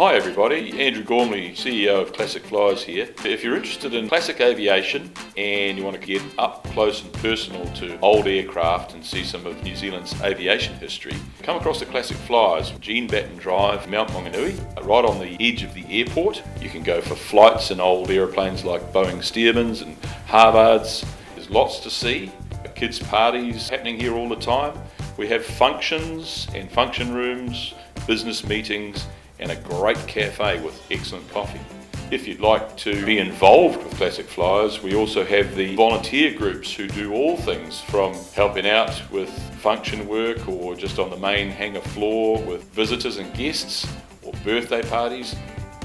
Hi everybody, Andrew Gormley, CEO of Classic Flyers here. If you're interested in classic aviation and you want to get up close and personal to old aircraft and see some of New Zealand's aviation history, come across the Classic Flyers, Jean Batten Drive, Mount Maunganui, uh, right on the edge of the airport. You can go for flights in old aeroplanes like Boeing Stearmans and Harvards. There's lots to see. Uh, kids' parties happening here all the time. We have functions and function rooms, business meetings, and a great cafe with excellent coffee. If you'd like to be involved with Classic Flyers, we also have the volunteer groups who do all things from helping out with function work or just on the main hangar floor with visitors and guests or birthday parties,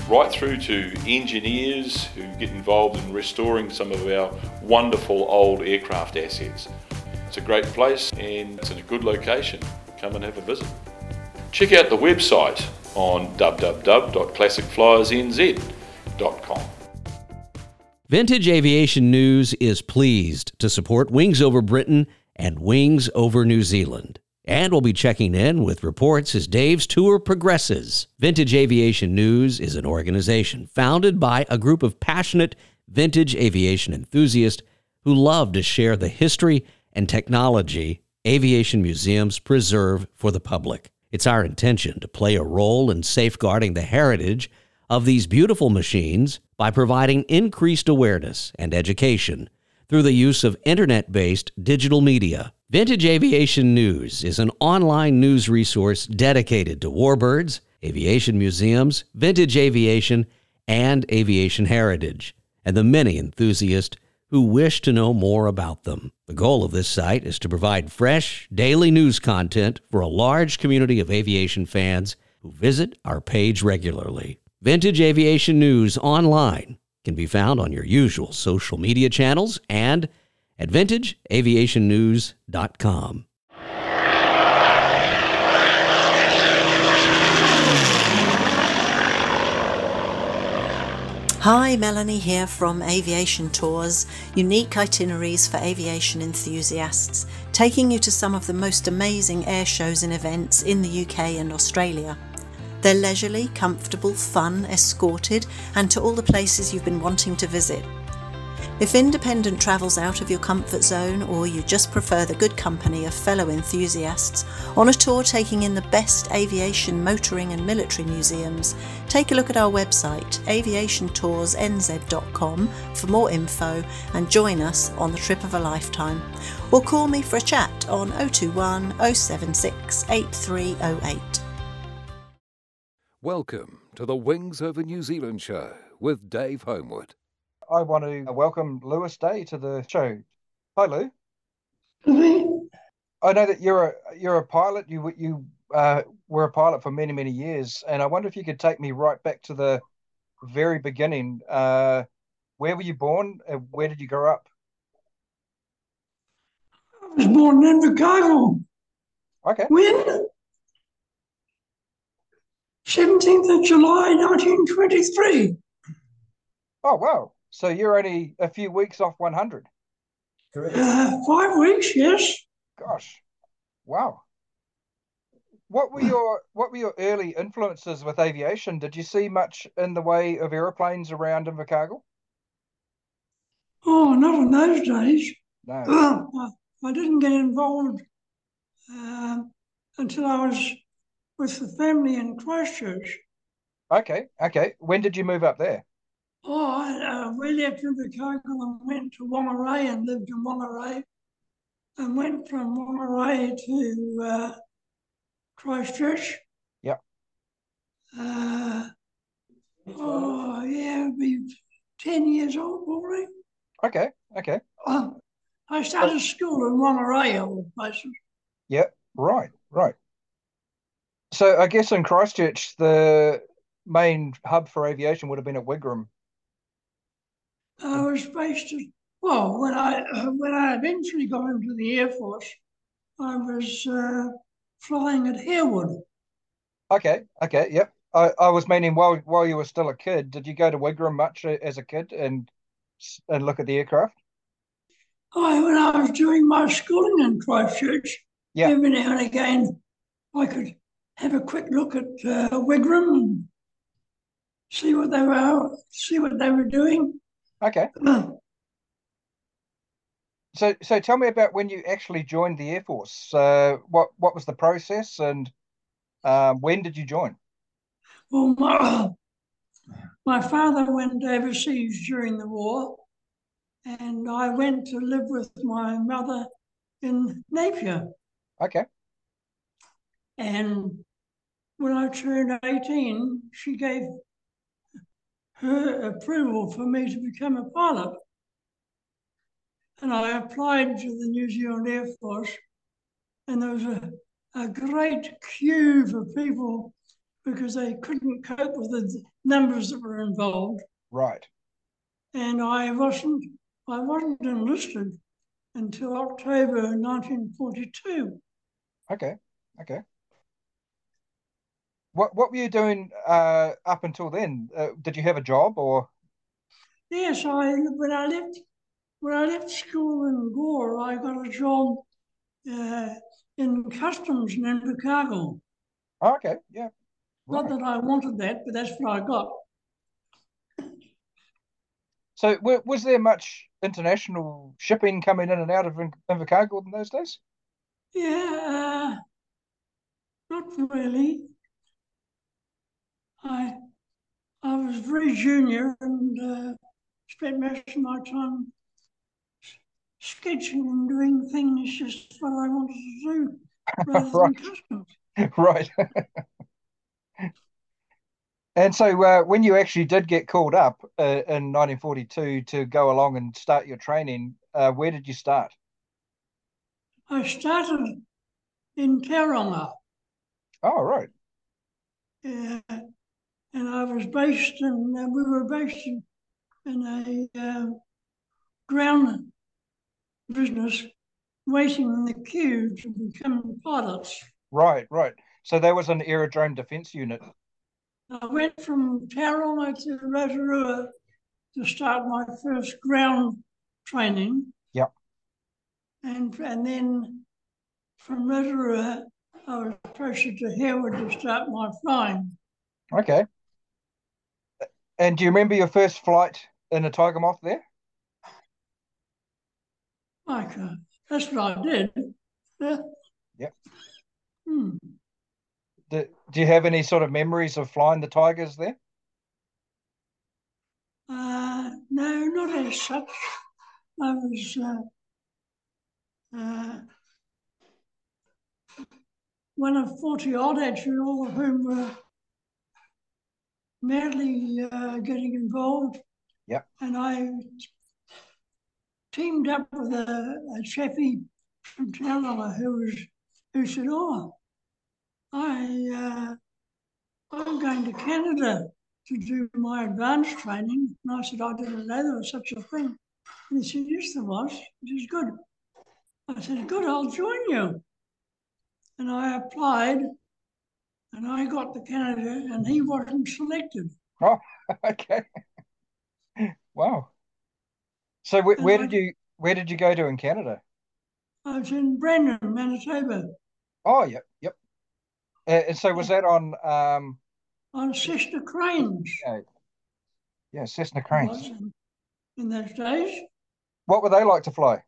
right through to engineers who get involved in restoring some of our wonderful old aircraft assets. It's a great place and it's in a good location. Come and have a visit. Check out the website on www.classicflyersnz.com. Vintage Aviation News is pleased to support Wings Over Britain and Wings Over New Zealand. And we'll be checking in with reports as Dave's tour progresses. Vintage Aviation News is an organization founded by a group of passionate vintage aviation enthusiasts who love to share the history and technology aviation museums preserve for the public. It's our intention to play a role in safeguarding the heritage of these beautiful machines by providing increased awareness and education through the use of internet based digital media. Vintage Aviation News is an online news resource dedicated to warbirds, aviation museums, vintage aviation, and aviation heritage, and the many enthusiasts who wish to know more about them. The goal of this site is to provide fresh, daily news content for a large community of aviation fans who visit our page regularly. Vintage Aviation News online can be found on your usual social media channels and at vintageaviationnews.com. Hi, Melanie here from Aviation Tours, unique itineraries for aviation enthusiasts, taking you to some of the most amazing air shows and events in the UK and Australia. They're leisurely, comfortable, fun, escorted, and to all the places you've been wanting to visit. If independent travel's out of your comfort zone or you just prefer the good company of fellow enthusiasts on a tour taking in the best aviation, motoring, and military museums, take a look at our website aviationtoursnz.com for more info and join us on the trip of a lifetime. Or call me for a chat on 021 076 8308. Welcome to the Wings Over New Zealand show with Dave Homewood. I want to welcome Lewis Day to the show. Hi, Lew. I know that you're a you're a pilot. You you uh, were a pilot for many many years, and I wonder if you could take me right back to the very beginning. Uh, where were you born? And where did you grow up? I was born in Invercargill. Okay. When? 17th of July 1923. Oh wow! So you're only a few weeks off 100. Uh, five weeks, yes. Gosh, wow. What were your what were your early influences with aviation? Did you see much in the way of aeroplanes around Invercargill? Oh, not in those days. No. I, I didn't get involved uh, until I was with the family in Christchurch. Okay, okay. When did you move up there? Oh, I, uh, we left Invercargill and went to Whangarei and lived in Whangarei and went from Whangarei to uh, Christchurch. Yep. Uh, oh, yeah, be 10 years old probably. Okay, okay. Uh, I started school in Whangarei, all places. Yep, right, right. So I guess in Christchurch, the main hub for aviation would have been at Wigram. I was based at, well, when I when I eventually got into the Air Force, I was uh, flying at Harewood. Okay, okay, yep. I, I was meaning while while you were still a kid, did you go to Wigram much as a kid and and look at the aircraft? I, when I was doing my schooling in Christchurch, Yeah. every now and again, I could have a quick look at uh, Wigram and see what they were see what they were doing. Okay. So so tell me about when you actually joined the Air Force. Uh, what what was the process and um, when did you join? Well, my, my father went overseas during the war, and I went to live with my mother in Napier. Okay. And when I turned 18, she gave her approval for me to become a pilot. And I applied to the New Zealand Air Force, and there was a, a great queue for people because they couldn't cope with the numbers that were involved. Right. And I wasn't I wasn't enlisted until October 1942. Okay. Okay. What what were you doing uh, up until then? Uh, did you have a job or? Yes, I when I left when I left school in Gore, I got a job uh, in customs in Invercargill. Oh, okay. Yeah. Not that I wanted that, but that's what I got. So w was there much international shipping coming in and out of In- Invercargill in those days? Yeah, uh, not really. I I was very junior and uh, spent most of my time sketching and doing things just what I wanted to do rather than Right. customs. Right. And so uh, when you actually did get called up uh, in 1942 to go along and start your training, uh, where did you start? I started in Tauranga, Oh, right. uh, and I was based in, uh, we were based in, in a uh, ground business waiting in the queue to become pilots. Right, right. So there was an aerodrome defense unit. I went from Tauranga to Rotorua to start my first ground training. Yep. And, and then from Rotorua, I was posted to Harewood to start my flying. Okay. And do you remember your first flight in a Tiger Moth there? Like, uh, that's what I did. Yeah. Yep. Hmm. Do, do you have any sort of memories of flying the Tigers there? Uh, no, not as such. I was uh, uh, one of 40 odd, actually, all of whom were madly uh, getting involved. Yep. And I teamed up with a, a chappie from Tauranga who was who said, "Oh, I uh, I'm going to Canada to do my advanced training." And I said, "I didn't know there was such a thing." And he said, "Yes, there was. It is good." I said, "Good, I'll join you." And I applied, and I got to Canada, and he wasn't selected. Oh, okay. Wow. So wh where I- did you where did you go to in Canada? I was in Brandon, Manitoba, Oh, yep, yep. Uh, and so was that on um on Cessna cranes. yeah, yeah, Cessna cranes. in, those days. What were they like to fly?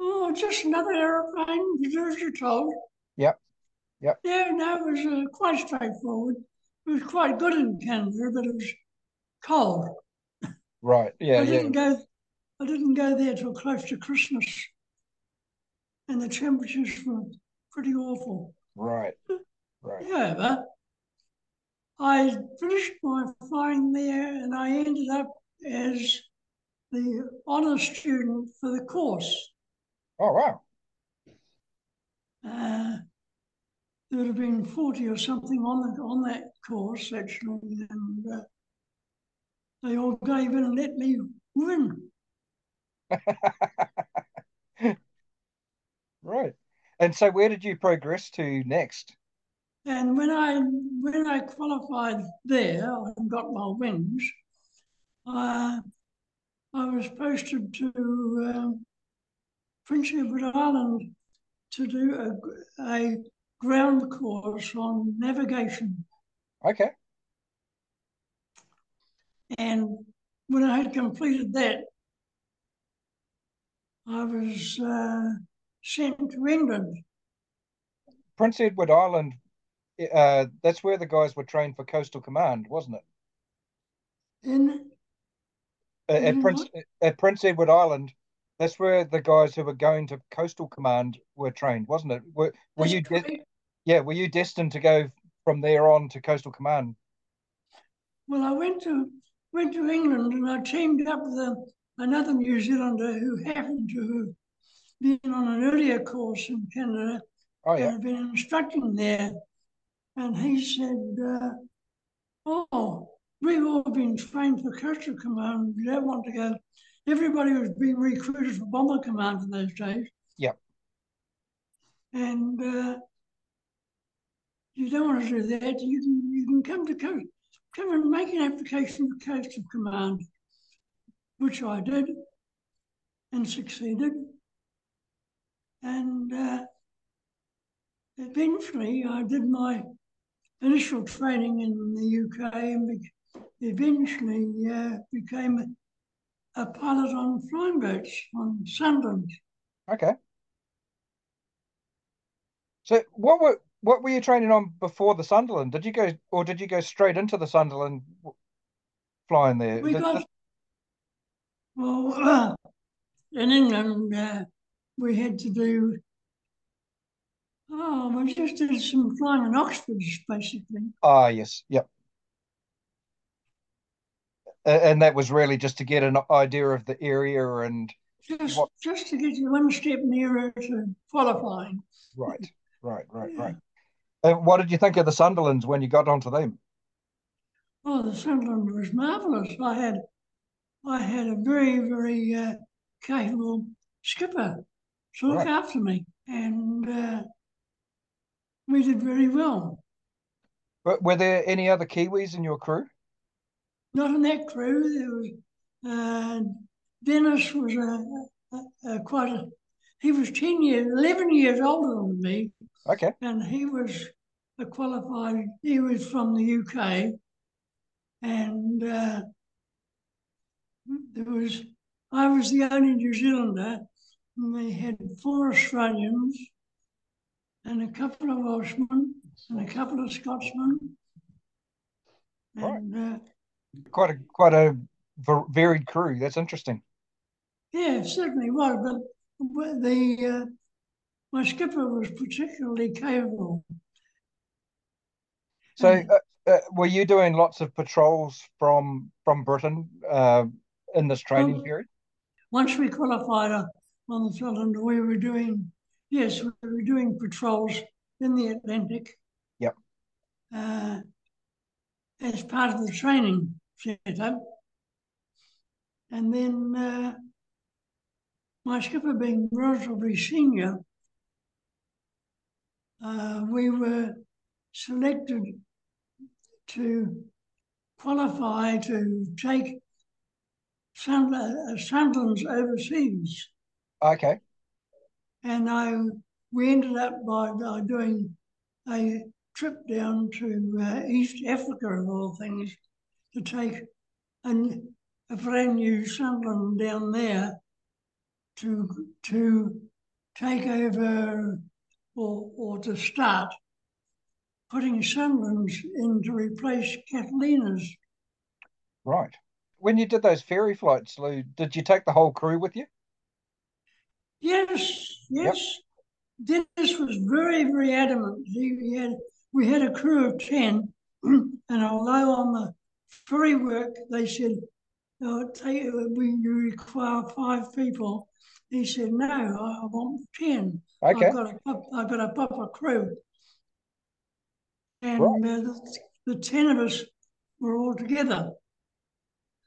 Oh, just another aeroplane, you do as you're told. Yep, yep. Yeah, no, it was uh, quite straightforward. It was quite good in Canada, but it was cold. Right. Yeah, I didn't go. I didn't go there till close to Christmas, and the temperatures were pretty awful. Right. Right. However, I finished my flying there and I ended up as the honour student for the course. Oh wow. Uh, there would have been 40 or something on, the, on that course actually, and uh, they all gave in and let me win. right. And so where did you progress to next? And when I when I qualified there and got my wings, uh, I was posted to um, Prince Edward Island to do a, a ground course on navigation. Okay. And when I had completed that, I was uh, sent to England. Prince Edward Island, uh, that's where the guys were trained for Coastal Command, wasn't it? In Uh, at In Prince at Prince Edward Island, that's where the guys who were going to Coastal Command were trained, wasn't it? Were, were you correct. Yeah, were you destined to go from there on to Coastal Command? Well, I went to went to England and I teamed up with a, another New Zealander who happened to have been on an earlier course in Canada Oh and yeah. had been instructing there. And he said, uh, "Oh, we've all been trained for coastal command. We don't want to go." Everybody was being recruited for bomber command in those days. Yep. And uh, you don't want to do that. You can you can come to coast, come and make an application for of command, which I did, and succeeded. And uh, eventually, I did my initial training in the UK, and eventually uh, became a, a pilot on flying boats on Sunderland. Okay. So what were what were you training on before the Sunderland? Did you go or did you go straight into the Sunderland flying there? We Did- got did- well in England. Uh, we had to do. Oh, we just did some flying in Oxford, basically. Ah, yes, yep. And that was really just to get an idea of the area and Just, What- just to get you one step nearer to qualifying. right, right, right, Yeah. right. And what did you think of the Sunderlands when you got onto them? Oh, the Sunderland was marvelous. I had, I had a very, very uh, capable skipper to look Right. after me, and uh, we did very well. But were there any other Kiwis in your crew? Not in that crew. There was uh, Dennis was a, a, a quite a. He was ten years, eleven years older than me, Okay, and he was a qualified. He was from the UK, and uh, there was. I was the only New Zealander, and they had four Australians, and a couple of Welshmen, and a couple of Scotsmen, Right. Uh, quite a quite a varied crew. That's interesting. Yeah, it certainly was, but the uh, my skipper was particularly capable. So, uh, uh, were you doing lots of patrols from from Britain uh, in this training Um, period? Once we qualified uh, on the Sunderland, we were doing yes, we were doing patrols in the Atlantic. Yep. Uh, as part of the training setup, and then uh, my skipper being relatively senior, uh, we were selected to qualify to take Sund- uh, Sunderland's overseas. Okay, And I, we ended up by, by doing a trip down to uh, East Africa, of all things, to take an, a brand new Sunderland down there to, to take over or, or to start putting Sunderlands in to replace Catalinas. right. When you did those ferry flights, Lew, did you take the whole crew with you? Yes, yes. Dennis was very, very adamant. He, he had, we had a crew of 10, and although on the ferry work they said, oh, take, we require five people, he said, no, I want 10. Okay. I've got a, I've got a proper crew. And Right. uh, the, the 10 of us were all together.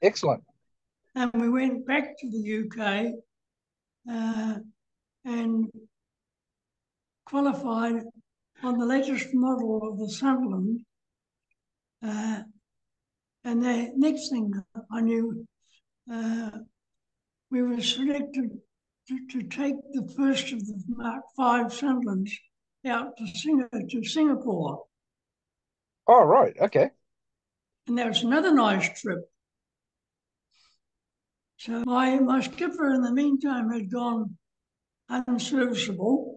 Excellent. And we went back to the UK uh, and qualified on the latest model of the Sunderland. Uh, and the next thing I knew, uh, we were selected to, to take the first of the Mark V Sunderlands out to, Sing- to Singapore. Oh, right. Okay. And that was another nice trip. So my, my skipper in the meantime had gone unserviceable.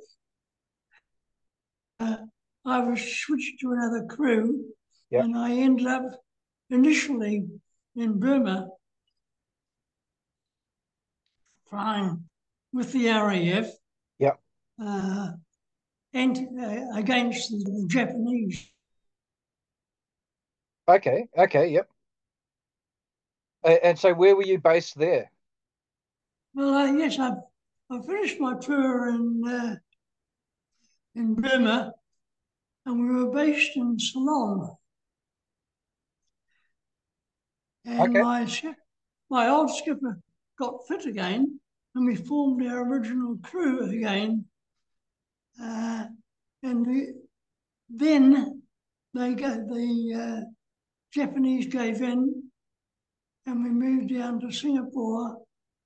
Uh, I was switched to another crew Yeah. and I ended up initially in Burma flying with the RAF. Yeah. Uh, and uh, against the, Japanese. Okay. Okay. Yep. And so, where were you based there? Well, uh, yes, I I finished my tour in uh, in Burma, and we were based in Ceylon. And Okay. my ship, my old skipper got fit again, and we formed our original crew again. Uh, and we, then they go, the uh, Japanese gave in, and we moved down to Singapore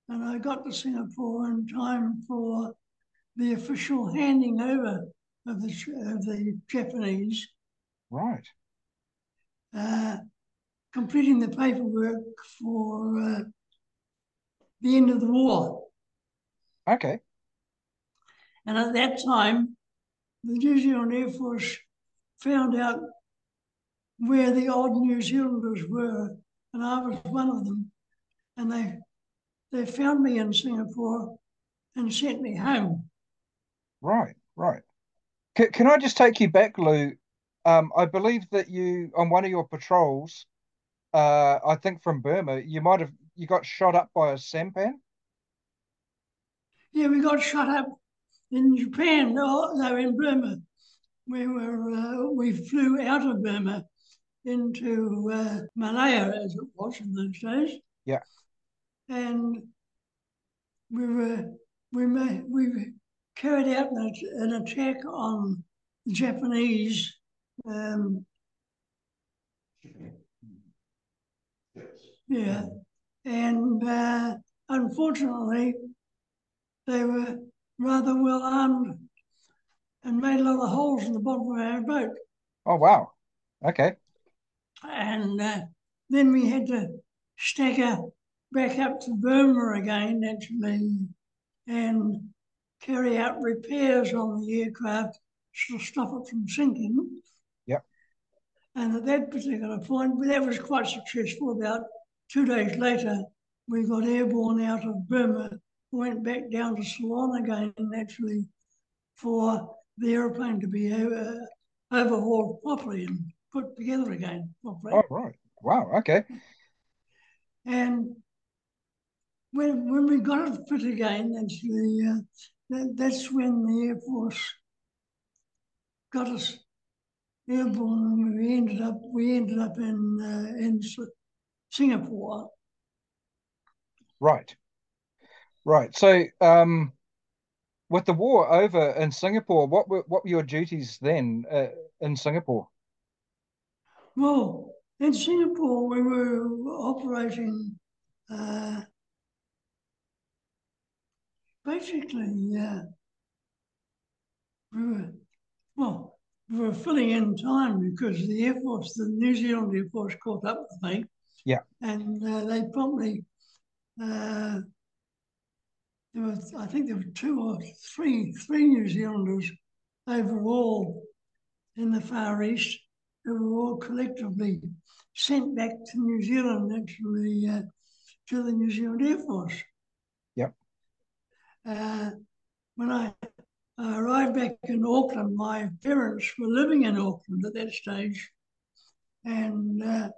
and I got to Singapore in time for the official handing over of the, of the Japanese, Right. uh, completing the paperwork for uh, the end of the war. Okay. And at that time, the New Zealand Air Force found out where the odd New Zealanders were, and I was one of them. And they they found me in Singapore and sent me home. Right. Right. C- can I just take you back, Lew? Um, I believe that you, on one of your patrols, uh, I think from Burma, you might have you got shot up by a sampan. Yeah, we got shut up in Japan. No, no, in Burma. We were uh, we flew out of Burma into uh, Malaya, as it was in those days. Yeah. And we were we made, we carried out an, an attack on the Japanese. Um, yeah, and uh, unfortunately, they were rather well armed and made a lot of holes in the bottom of our boat. Oh wow. Okay. And uh, then we had to stagger back up to Burma again, actually, and carry out repairs on the aircraft to stop it from sinking. Yep. And at that particular point, that was quite successful. About two days later, we got airborne out of Burma, went back down to Ceylon again, actually, for the aeroplane to be uh, overhauled properly and put together again properly. Oh right. Wow. Okay. And when when we got it fit again, actually, uh, that, that's when the Air Force got us airborne, and we ended up we ended up in uh, in Singapore. Right. Right. So, um, with the war over in Singapore, what were what were your duties then uh, in Singapore? Well, in Singapore, we were operating uh, basically, uh, we were, well, we were filling in time because the Air Force, the New Zealand Air Force caught up with me. Yeah. And uh, they promptly, uh, there was, I think there were two or three, three New Zealanders overall in the Far East who were all collectively sent back to New Zealand, actually, uh, to the New Zealand Air Force. Yep. Uh, when I I arrived back in Auckland. My parents were living in Auckland at that stage. And uh,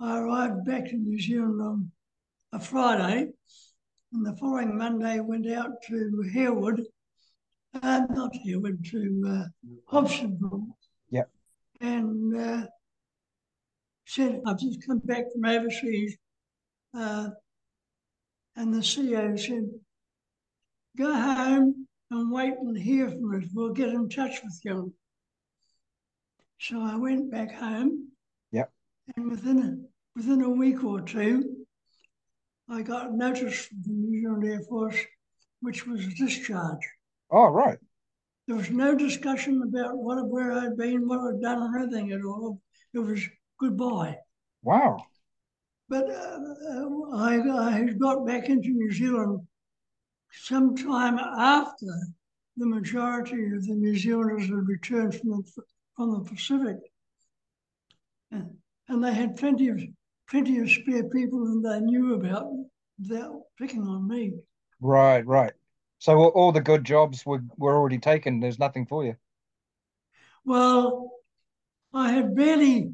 I arrived back in New Zealand on a Friday. And the following Monday, went out to Harewood, uh, not Harewood, to uh, Hobsonville. Yep. And uh, said, I've just come back from overseas. Uh, and the CEO said, go home and wait and hear from us. We'll get in touch with you. So I went back home. Yep. And within a, within a week or two, I got notice from the New Zealand Air Force, which was a discharge. Oh, right. There was no discussion about what where I'd been, what I'd done, or anything at all. It was goodbye. Wow. But uh, I, I got back into New Zealand sometime after the majority of the New Zealanders had returned from the, from the Pacific. And, and they had plenty of plenty of spare people that they knew about without picking on me. Right, right. So all, all the good jobs were, were already taken. There's nothing for you. Well, I had barely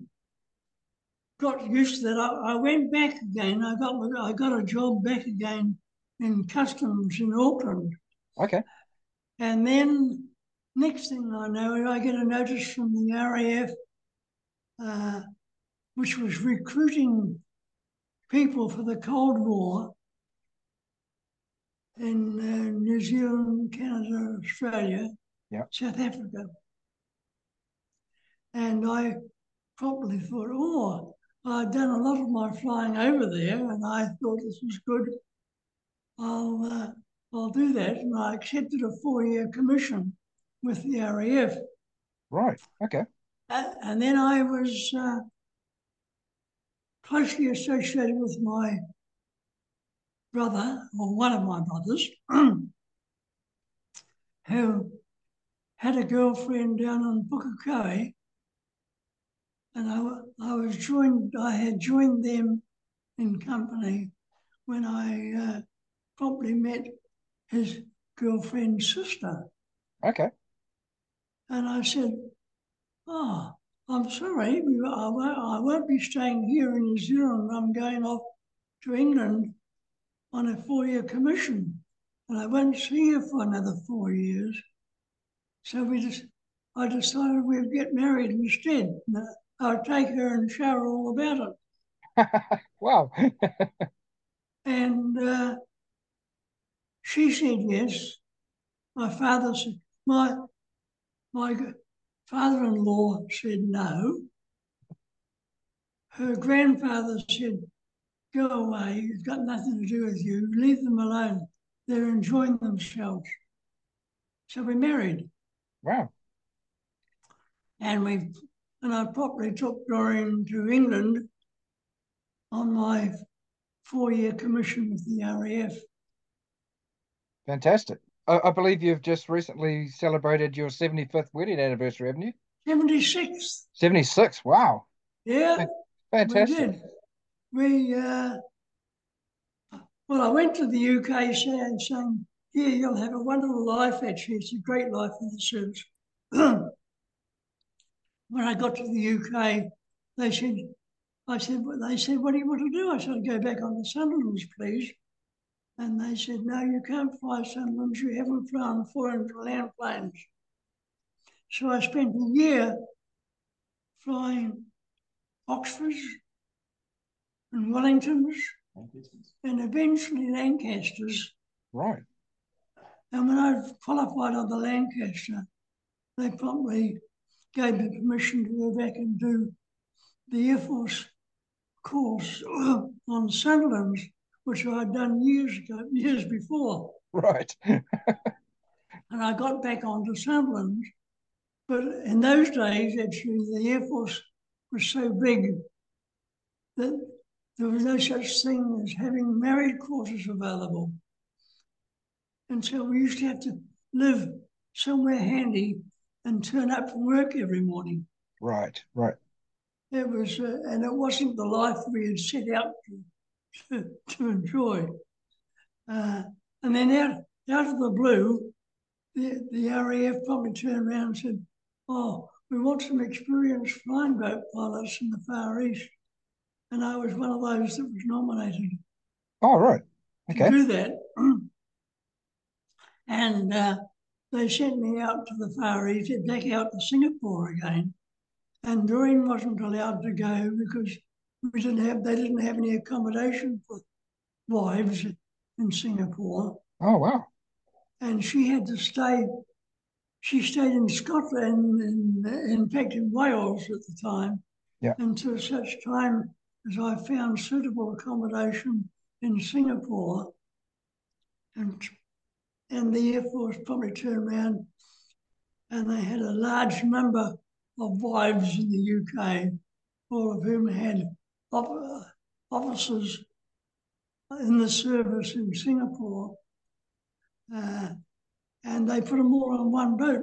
got used to that. I, I went back again. I got I got a job back again in customs in Auckland. Okay. And then next thing I know, I get a notice from the RAF, uh, which was recruiting people for the Cold War in uh, New Zealand, Canada, Australia, Yep. South Africa. And I probably thought, oh, I'd done a lot of my flying over there, and I thought this was good. I'll uh, I'll do that, and I accepted a four-year commission with the RAF, Right. Okay. uh, and then I was uh, closely associated with my brother, or one of my brothers, who had a girlfriend down in Pukekohe, and I, I was joined. I had joined them in company when I uh, promptly met his girlfriend's sister, Okay. and I said, "Oh, I'm sorry, I won't, I won't be staying here in New Zealand. I'm going off to England on a four-year commission, and I won't see you for another four years." So we just, I decided we'd get married instead. I'll take her and show her all about it. Wow. And uh, she said yes. My father said, my, my g- father-in-law said no. Her grandfather said, go away, it's got nothing to do with you, leave them alone. They're enjoying themselves. So we married. wow. and we and I properly took Doreen to England on my four-year commission with the RAF. Fantastic. I, I believe you've just recently celebrated your 75th wedding anniversary, haven't you? 76. 76. Wow. Yeah, Fantastic. we did. We uh, well, I went to the UK saying, saying, "Yeah, you'll have a wonderful life. Actually, it's a great life in the service." when I got to the UK, they said, "I said, well, they said, what do you want to do?" I said, "Go back on the Sunderlands, please." And they said, "No, you can't fly Sunderlands. You haven't flown foreign land planes." So I spent a year flying Oxfords and Wellingtons and eventually Lancasters. Right. And when I qualified on the Lancaster, they promptly gave me permission to go back and do the Air Force course on Sunderlands, which I'd done years ago, years before. Right. And I got back onto Sunderlands. But in those days, actually, the Air Force was so big that there was no such thing as having married quarters available. And so we used to have to live somewhere handy and turn up for work every morning. Right. Right. It was, uh, and it wasn't the life we had set out to, to, to enjoy. Uh, and then out, out of the blue, the, the RAF probably turned around and said, Oh, we want some experienced flying boat pilots in the Far East. And I was one of those that was nominated Oh, right. to Okay. do that. and uh, they sent me out to the Far East, back out to Singapore again. And Doreen wasn't allowed to go because we didn't have they didn't have any accommodation for wives in Singapore. Oh, wow. And she had to stay. She stayed in Scotland, and in fact in Wales at the time, Yeah. until such time as I found suitable accommodation in Singapore. And and the Air Force probably turned around and they had a large number of wives in the UK, all of whom had officers in the service in Singapore. Uh, and they put them all on one boat.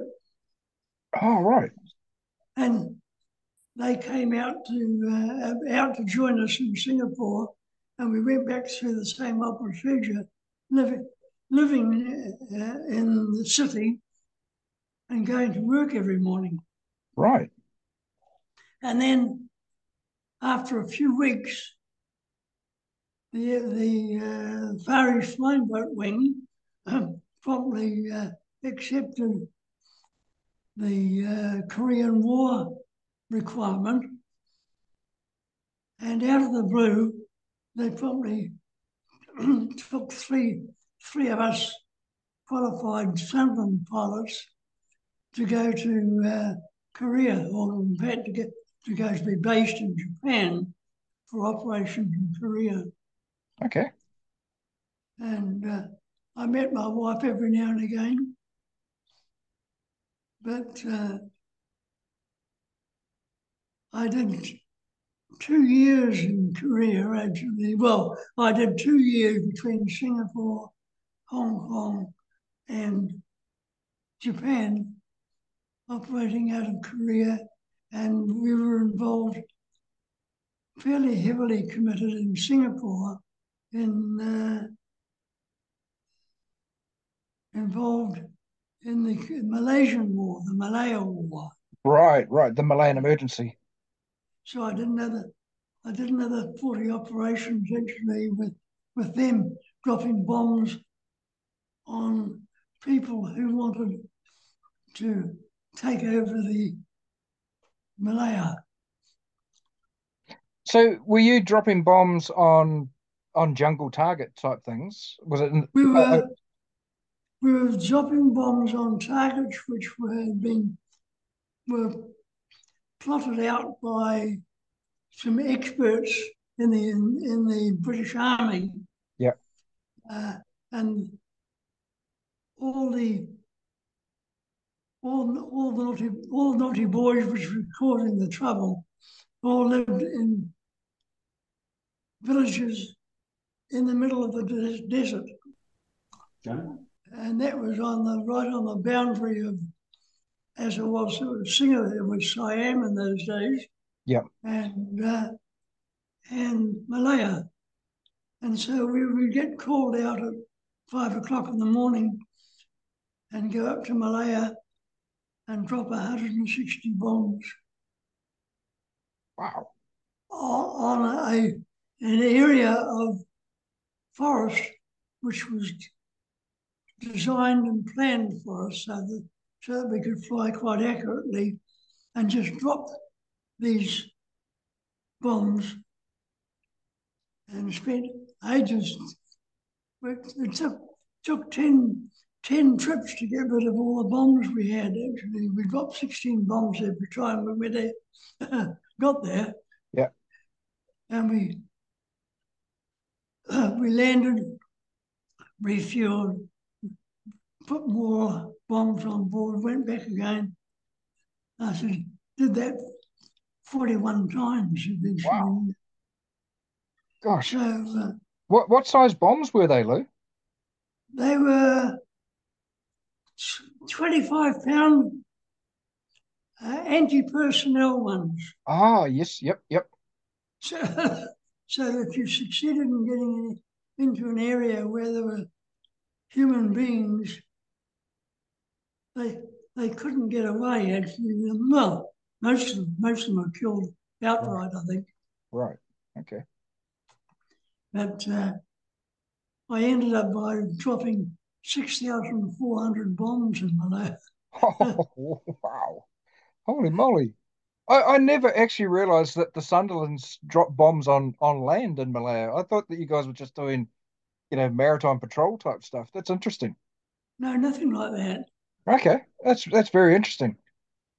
Oh, right. And they came out to uh, out to join us in Singapore, and we went back through the same old procedure, living living uh, in the city and going to work every morning. Right. And then after a few weeks, the the uh, Flying Boat Wing um, promptly uh, accepted the uh, Korean War requirement, and out of the blue, they probably took three three of us qualified Sunderland pilots to go to uh, Korea, or in to get to go to be based in Japan for operations in Korea. Okay. And uh, I met my wife every now and again. But uh, I did two years in Korea, actually. Well, I did two years between Singapore, Hong Kong, and Japan, operating out of Korea. And we were involved, fairly heavily committed in Singapore, in uh, involved in the Malaysian War, the Malaya War. Right, right. The Malayan emergency. So I did another, I did another forty operations actually with with them dropping bombs on people who wanted to take over the Malaya. So were you dropping bombs on on jungle target type things? Was it in, We uh, uh, were we were dropping bombs on targets which were had been were plotted out by some experts in the in, in the British Army. Yeah. Uh, and all the all all the naughty all naughty boys which were causing the trouble all lived in villages in the middle of the des- desert and that was on the right on the boundary of, as it was, it was Singapore, it was Siam in those days. Yeah. And uh, and Malaya, and so we would get called out at five o'clock in the morning, and go up to Malaya, and drop 160 bombs wow. on on a an area of forest which was designed and planned for us so that so that we could fly quite accurately and just drop these bombs and spent ages. It took took 10, 10 trips to get rid of all the bombs we had. Actually, we dropped 16 bombs every time we went there, got there. Yeah. And we we landed, refueled, put more bombs on board, went back again. I said, did that 41 times eventually. Wow. Gosh. So uh, What what size bombs were they, Lew? they were 25 pound uh, anti personnel ones. Ah, yes, yep, yep. So, so if you succeeded in getting into an area where there were human beings, they they couldn't get away. Actually, well, most of them, most of them were killed outright, I think. Right. Okay. But uh, I ended up by dropping six thousand four hundred bombs in Malaya. Oh, wow. Holy moly. I, I never actually realized that the Sunderlands dropped bombs on, on land in Malaya. I thought that you guys were just doing, you know, maritime patrol type stuff. That's interesting. No, nothing like that. Okay. That's that's very interesting.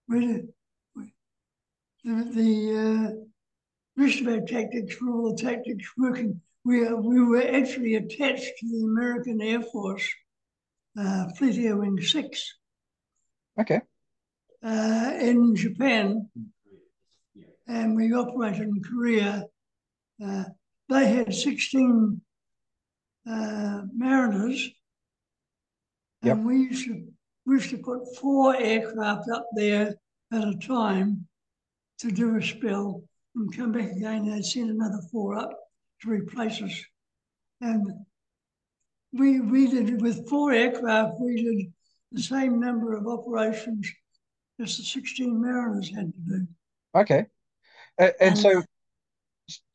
We, we, the the uh, rest of our tactics were all the tactics working. We, uh, we were actually attached to the American Air Force uh, Fleet Air Wing 6 Okay. uh, in Japan, and we operated in Korea. Uh, they had 16 uh, mariners, Yep. and we used to we used to put four aircraft up there at a time to do a spell and come back again and send another four up to replace us. And we we did with four aircraft, we did the same number of operations as the 16 mariners had to do. Okay. And And- so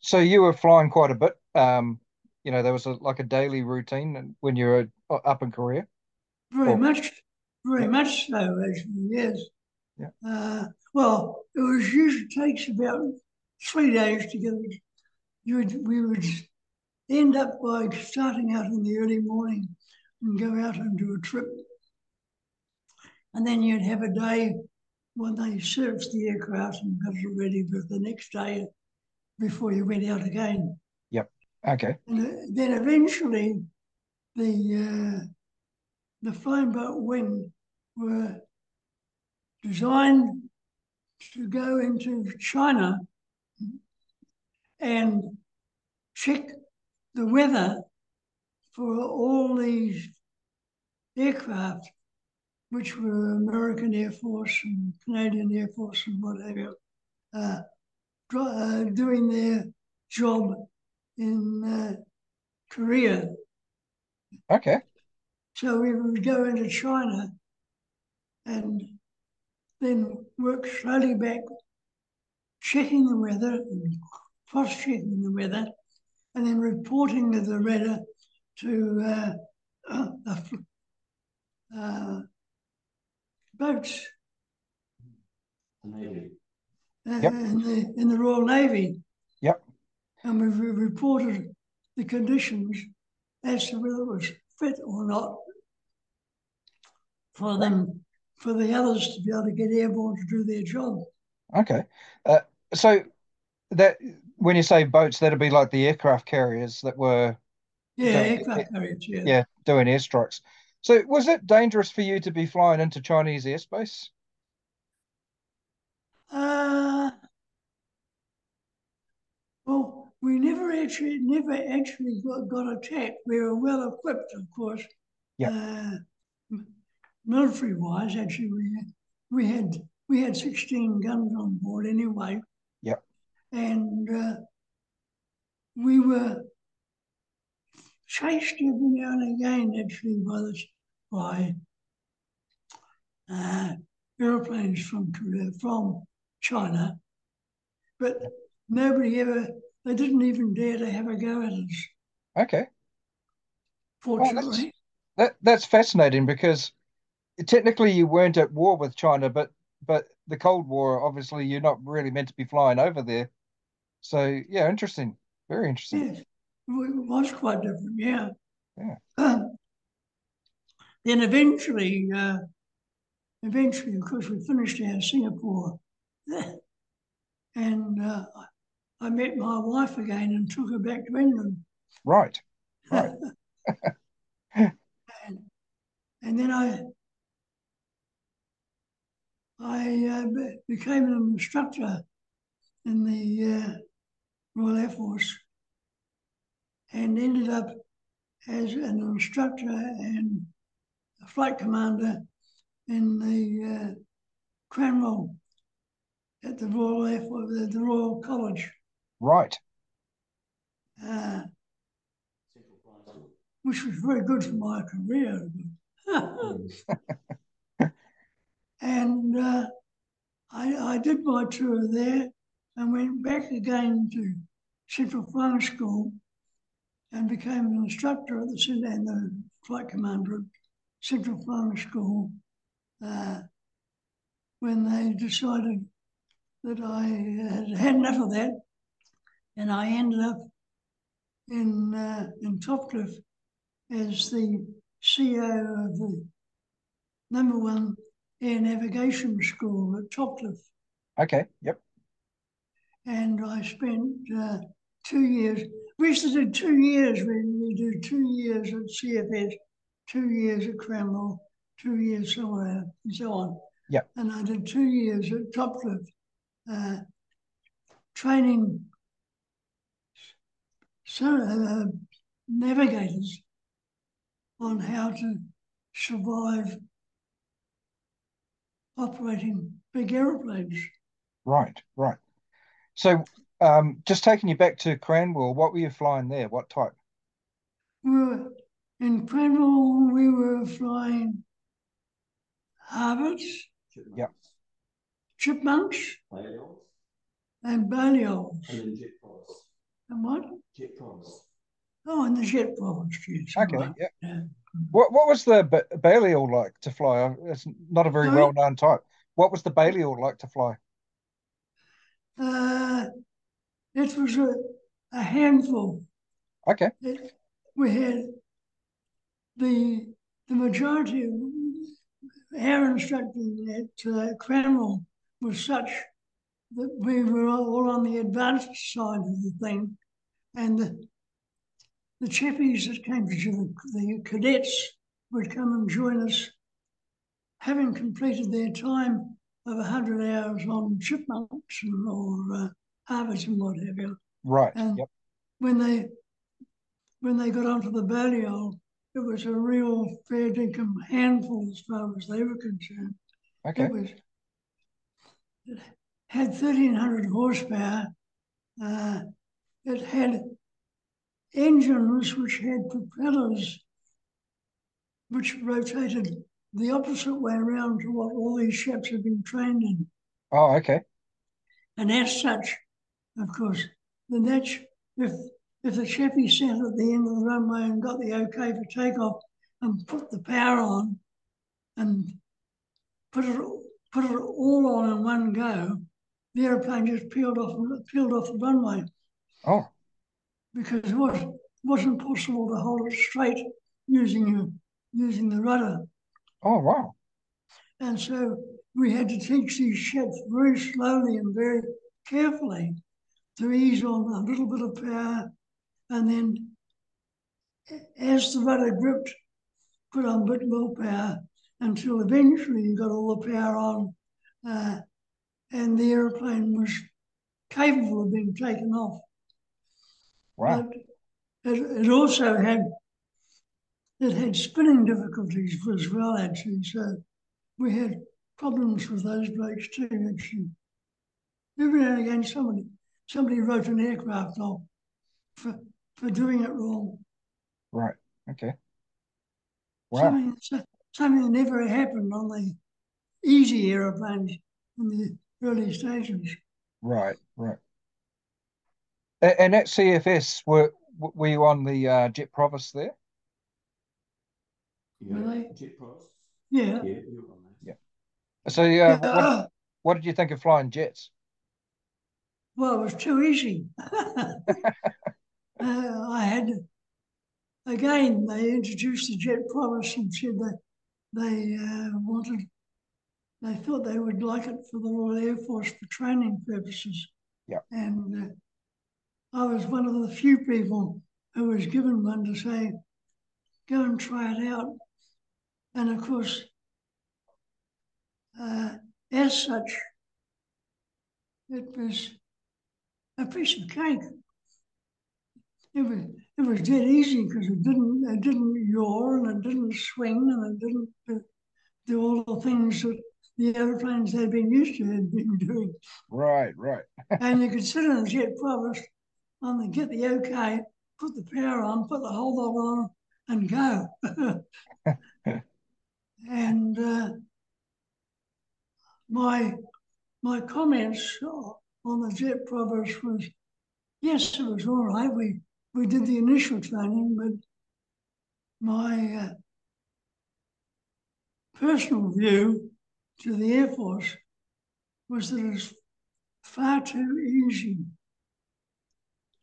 so you were flying quite a bit. Um, you know, there was a, like a daily routine when you were uh, up in Korea. Very Oh. much, very Yeah. much so, actually, yes. Yeah. Uh, well, it was usually takes about three days to get. You would, we would end up by starting out in the early morning and go out and do a trip. And then you'd have a day when they serviced the aircraft and got it ready for the next day before you went out again. Yep. Okay. And uh, then eventually, the uh, the flying boat wing were designed to go into China and check the weather for all these aircraft, which were American Air Force and Canadian Air Force and whatever, uh, uh, doing their job in uh, Korea. Okay. So we would go into China and then work slowly back, checking the weather and cross checking the weather, and then reporting to the weather to uh, uh, the fl- uh, boats uh, Yep. in, the, in the Royal Navy. Yep. And we reported the conditions as to whether it was fit or not for them, for the others to be able to get airborne to do their job. Okay. Uh, so that when you say boats, that'd be like the aircraft carriers that were Yeah, Don't- aircraft carriers, yeah. yeah doing airstrikes. So was it dangerous for you to be flying into Chinese airspace? Uh, well, we never actually, never actually got, got attacked. We were well equipped, of course. Yeah. Uh, military wise, actually, we had, we had we had sixteen guns on board anyway. And uh, we were chased every now and again, actually, by the by uh, airplanes from Korea, from China, but nobody ever, they didn't even dare to have a go at us, Okay. fortunately. That that's fascinating because technically you weren't at war with China, but but the Cold War, obviously, you're not really meant to be flying over there. So yeah, interesting. Very interesting. Yes, it was quite different, yeah. Yeah. Um, then eventually, uh, eventually, of course, we finished our Singapore, and uh, I met my wife again and took her back to England. Right. Right. and, and then I I uh, became an instructor in the uh, Royal Air Force and ended up as an instructor and a flight commander in the uh, Cranwell at the Royal Air Force, the, the Royal College. Right. uh, which was very good for my career. And uh, I, I did my tour there and went back again to Central Flying School and became an instructor at the and the flight commander at Central Flying School uh, when they decided that I had had enough of that, and I ended up in uh, in Topcliffe as the CEO of the number one air navigation school at Topcliffe. Okay. Yep. And I spent uh, two years. We used to do two years. We, we do two years at CFS, two years at Cranwell, two years somewhere, and so on. Yeah. And I did two years at Topcliffe, uh, training so, uh, navigators on how to survive operating big aeroplanes. Right, right. So, um, just taking you back to Cranwell, what were you flying there? What type? We were in Cranwell. We were flying Harvards, yeah, chipmunks, and Balliols. And then jet props. And what? Jet props. Oh, and the jet props. Yes. Okay, right. yeah. yeah. What what was the ba- Balliol like to fly? It's not a very well known type. What was the Balliol like to fly? Uh, it was a, a handful. Okay, It, we had the the majority of air instructing at uh, Cranwell was such that we were all on the advanced side of the thing, and the the chappies that came to the, the cadets would come and join us, having completed their time of 100 hours on chipmunks or uh, and what have you. right. And Yep. when they when they got onto the Balliol, it was a real fair dinkum handful as far as they were concerned. Okay. It was it had 1,300 horsepower. Uh, it had engines which had propellers which rotated the opposite way around to what all these ships have been trained in. Oh, okay. And as such, of course, then that's if if the chappie sat at the end of the runway and got the okay for takeoff and put the power on and put it put it all on in one go, the aeroplane just peeled off peeled off the runway Oh, because it was wasn't possible to hold it straight using your, using the rudder. Oh, wow. And so we had to teach these ships very slowly and very carefully to ease on a little bit of power. And then as the rudder gripped, put on a bit more power until eventually you got all the power on uh, and the aeroplane was capable of being taken off. Wow. But it, it also had it had spinning difficulties as well, actually. So we had problems with those blokes too, actually. Every now and again, somebody somebody wrote an aircraft off for for doing it wrong. Right. Okay. Wow. Something, something that never happened on the easy aeroplanes in the early stages. Right. Right. And at CFS, were were you on the uh, Jet Provost there? You Were got jet props. Yeah. Yeah, you were on that. So, uh, Yeah, what, uh, what did you think of flying jets? well, it was too easy. uh, I had again, they introduced the jet provost and said that they uh, wanted, they thought they would like it for the Royal Air Force for training purposes. Yeah. And uh, I was one of the few people who was given one to say, go and try it out. And of course, uh, as such, it was a piece of cake. It was it was dead easy because it didn't it didn't yaw and it didn't swing and it didn't do, all the things that the airplanes they'd been used to had been doing. Right. Right. and you could sit in a jet provost on the get the okay, put the power on, put the whole lot on, and go. and uh, my my comments on the jet provost was, yes, it was all right. We we did the initial training, but my uh, personal view to the Air Force was that it's far too easy.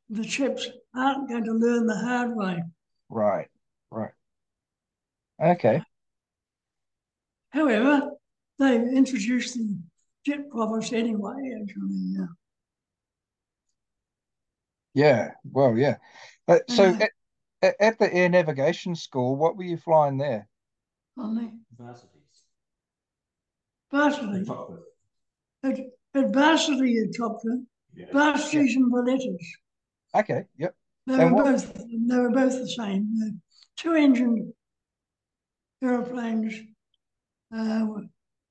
The chaps aren't going to learn the hard way. Right, right. Okay. However, they introduced the jet provost anyway, actually. Yeah. Yeah, well, yeah. Uh, so Uh, at, at, at the air navigation school, what were you flying there? Only Varsities. varsity. Chocolate. At, at varsity at Topton, Yeah. varsities and Valettas. Okay, yep. They And were what- both they were both the same. They're two engine aeroplanes uh,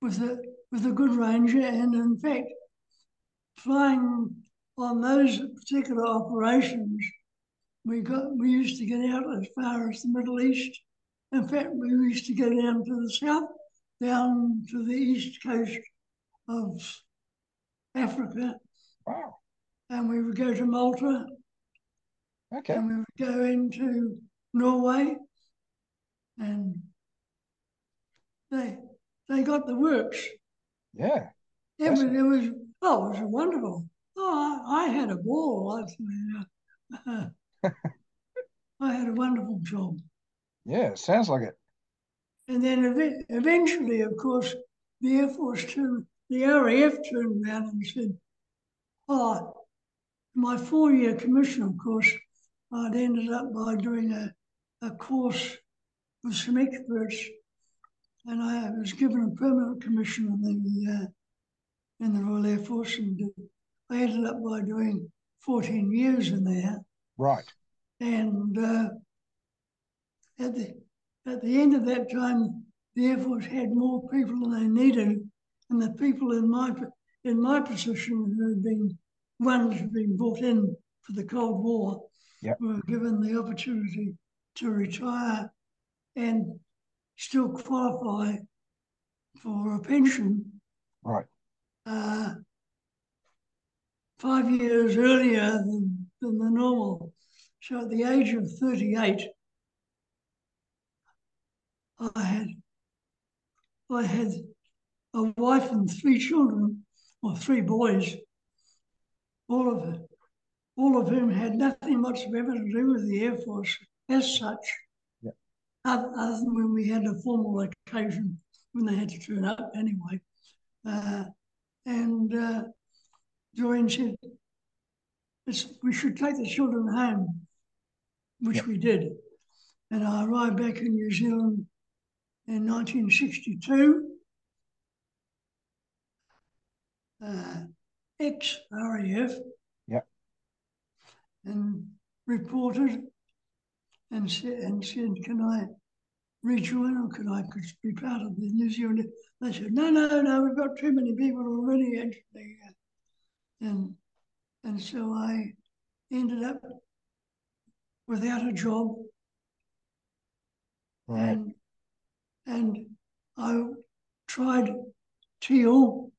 with a with a good range, and in fact, flying on those particular operations, we got we used to get out as far as the Middle East. In fact, we used to go down to the south, down to the east coast of Africa, Wow. and we would go to Malta, Okay. and we would go into Norway, and they they got the works. Yeah. It was, it was oh, it was wonderful. Oh, I, I had a ball. I, uh, I had a wonderful job. Yeah. Sounds like it. And then ev- eventually, of course, the Air Force turned, the RAF turned around and said, "Oh, my four-year commission, of course, I'd ended up by doing a, a course with some experts, and I was given a permanent commission in the uh, in the Royal Air Force, and I ended up by doing 14 years in there. Right. And uh, at the at the end of that time, the Air Force had more people than they needed, and the people in my in my position who had been ones who had been brought in for the Cold War Yep. were given the opportunity to retire and still qualify for a pension Right. uh, five years earlier than, than the normal. So at the age of 38, I had I had a wife and three children, or three boys, all of all of whom had nothing whatsoever to do with the Air Force as such. Other, than when we had a formal occasion when they had to turn up anyway. Uh, and uh, Doreen said, it's, we should take the children home, which Yep. we did. And I arrived back in New Zealand in 1962. Uh, ex RAF. Yep. And reported and said, and said, Can I rejoin can I could be part of the New Zealand? They said, No, no, no, we've got too many people already actually. And, and so I ended up without a job Right. and and I tried Teal,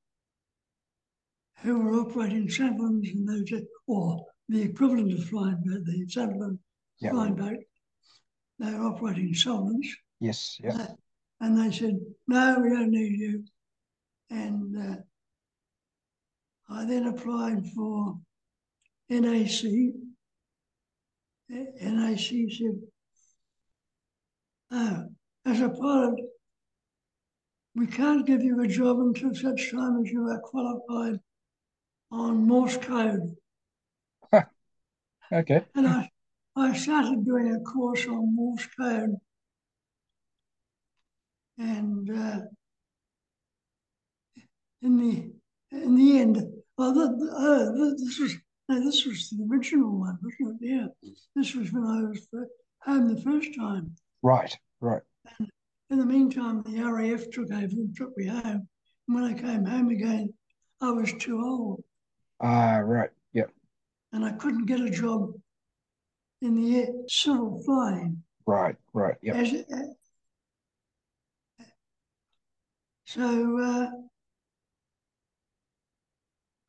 who were operating Sunderlands and those or the equivalent of flying boat, the Sunderland Yeah. flying boat. They were operating Sunderlands, Yes. Yeah. and they said, "No, we don't need you." And uh, I then applied for NAC. NAC said, "Oh, as a pilot, we can't give you a job until such time as you are qualified on Morse code." Okay. And I, I started doing a course on Morse code. And uh, in the in the end, oh, the, uh, the- this was no, this was the original one, wasn't it? Yeah, this was when I was home the first time. Right. Right. And In the meantime, the RAF took over and took me home. And when I came home again, I was too old. Ah. right. yeah. and I couldn't get a job in the air, civil flying. Right. Right. Yep. As, uh, so uh,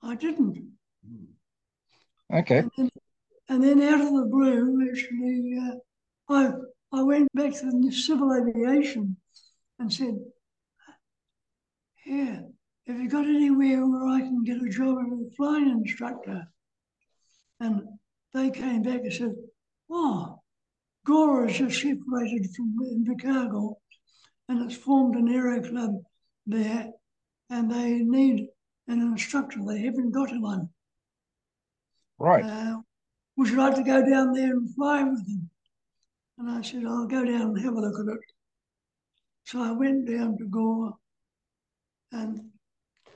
I didn't. Okay. And then, and then out of the blue, actually, uh, I I went back to the civil aviation and said, "Yeah, have you got anywhere where I can get a job as a flying instructor?" And they came back and said, "Oh, Gore is just separated from Invercargill, and it's formed an aero club there, and they need an instructor. They haven't got one." Right. Uh, would you like to go down there and fly with them? And I said, I'll go down and have a look at it. So I went down to Gore and,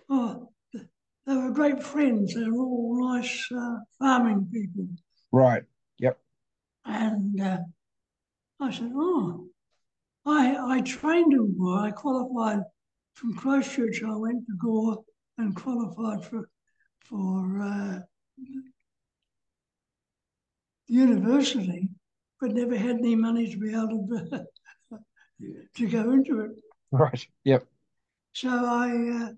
oh, they were great friends. They were all nice uh, farming people. Right. Yep. And uh, I said, oh, I, I trained in Gore. I qualified from Christchurch. I went to Gore and qualified for, for uh, university, but never had any money to be able to, to go into it. Right. Yep. So I uh,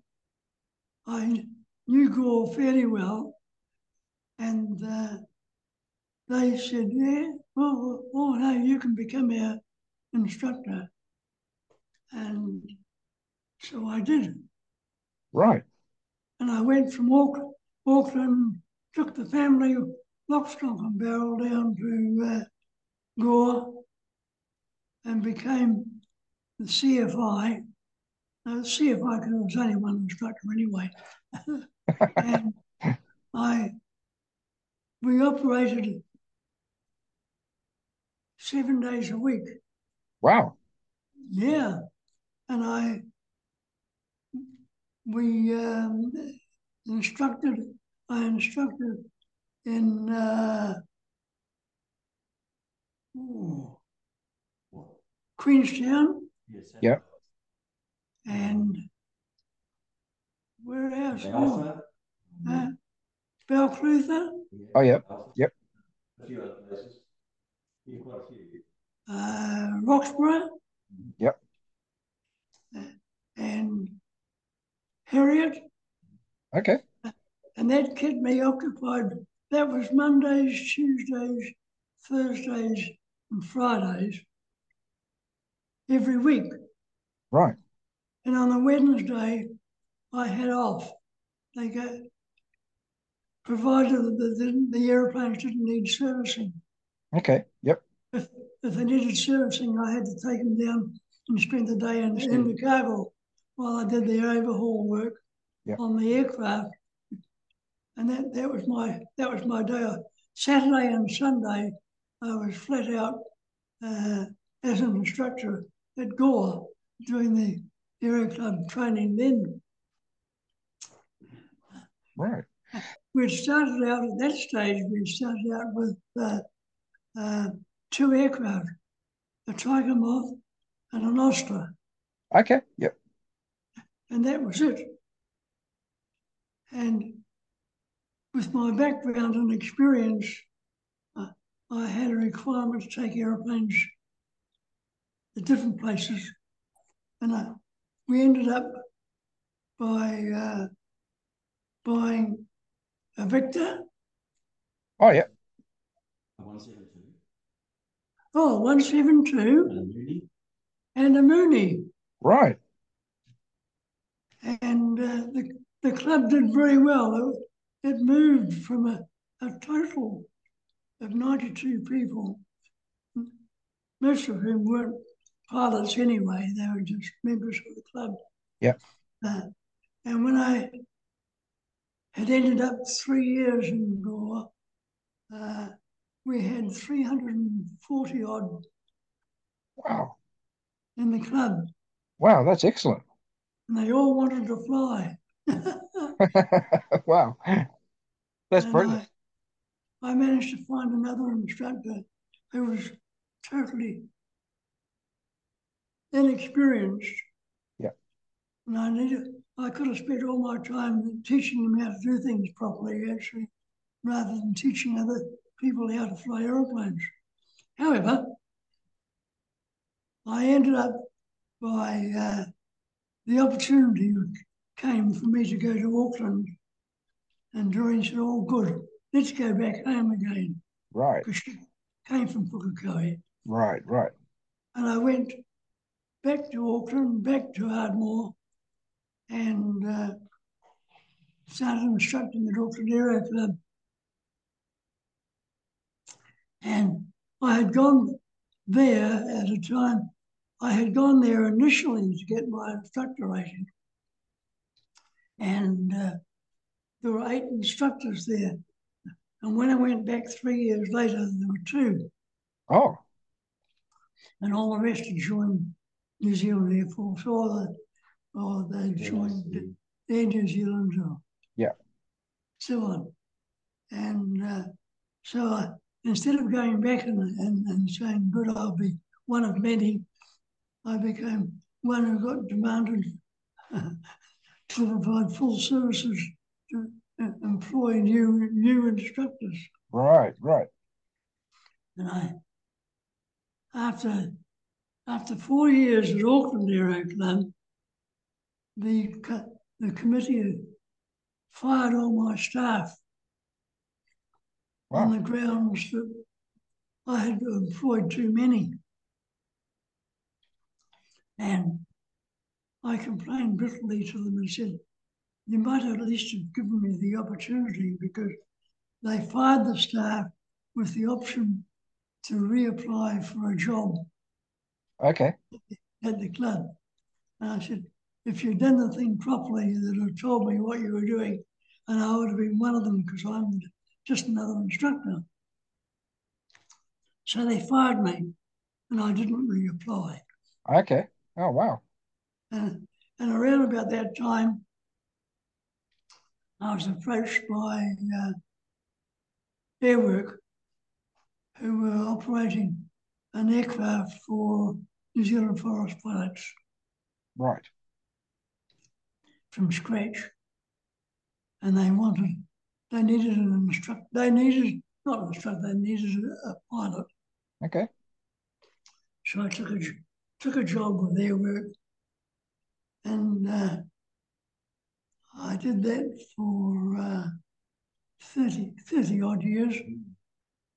I knew Gore fairly well, and uh, they said, "Yeah, well, oh no, you can become our instructor," and so I did. Right. And I went from Auckland, Auckland took the family lock, stock, and barrel down to uh, Gore and became the CFI. Now, the CFI, because there was only one instructor anyway. and I, we operated seven days a week. Wow. Yeah. And I, we um, instructed, I instructed in uh, ooh, Queenstown Yep. and where else? Oh, uh, Balclutha, Oh, yep. Yep. A few other places. Yeah, quite a few. uh, Roxburgh. Yep. And Harriet, Okay. and that kept me occupied. That was Mondays, Tuesdays, Thursdays, and Fridays every week. Right. And on the Wednesday, I had off. They go, provided that the, the airplanes didn't need servicing. Okay. Yep. If, if they needed servicing, I had to take them down and spend the day in, in the cargo while I did the overhaul work Yep. on the aircraft. And that, that was my that was my day. Saturday and Sunday, I was flat out uh, as an instructor at Gore doing the Aero Club training then. Right. We'd started out at that stage, we started out with uh, uh, two aircraft, a Tiger Moth and an Auster, Okay. Yep. And that was it. And with my background and experience, uh, I had a requirement to take aeroplanes to different places. And uh, we ended up by uh, buying a Victa, Oh, yeah. One seven two. oh, 172, And a Mooney. and a Mooney. Right. And uh, the, the club did very well. It, it moved from a, a total of 92 people, most of whom weren't pilots anyway, they were just members of the club. Yeah. Uh, and when I had ended up three years in Gore, uh, we had 340 odd Wow. in the club, Wow. That's excellent. and they all wanted to fly. wow. That's And brilliant. I, I managed to find another instructor who was totally inexperienced. Yeah. And I needed, I could have spent all my time teaching them how to do things properly, actually, rather than teaching other people how to fly aeroplanes. However, I ended up by uh, the opportunity came for me to go to Auckland And Doreen said, "Oh, good. Let's go back home again." Right. Because she came from Pukekohe. Right. Right. And I went back to Auckland, back to Ardmore, and uh, started instructing at Auckland Aero Club. And I had gone there at a time, I had gone there initially to get my instructor rating. And uh, there were eight instructors there. And when I went back three years later, there were two. Oh. And all the rest had joined New Zealand Air Force, or, the, or they joined Air New Zealand, or Yeah. so on. And uh, so I, instead of going back and, and, and saying, good, I'll be one of many, I became one who got demanded to provide full services to uh, employ new new instructors. Right. Right. And I, after after four years at Auckland Aero Club, the the committee fired all my staff on the grounds that I had employed too many. And I complained bitterly to them and said, you might at least have given me the opportunity because they fired the staff with the option to reapply for a job Okay. at the club. And I said, if you'd done the thing properly, you'd have told me what you were doing, and I would have been one of them because I'm just another instructor. So they fired me, and I didn't reapply. Okay. Oh wow. And, and around about that time, I was approached by uh, Airwork, who were operating an aircraft for New Zealand Forest Products Right. from scratch. And they wanted, they needed an instructor, they needed, not an instructor, they needed a, pilot. Okay. So I took a, took a job with Airwork and uh, I did that for uh, 30, 30 odd years.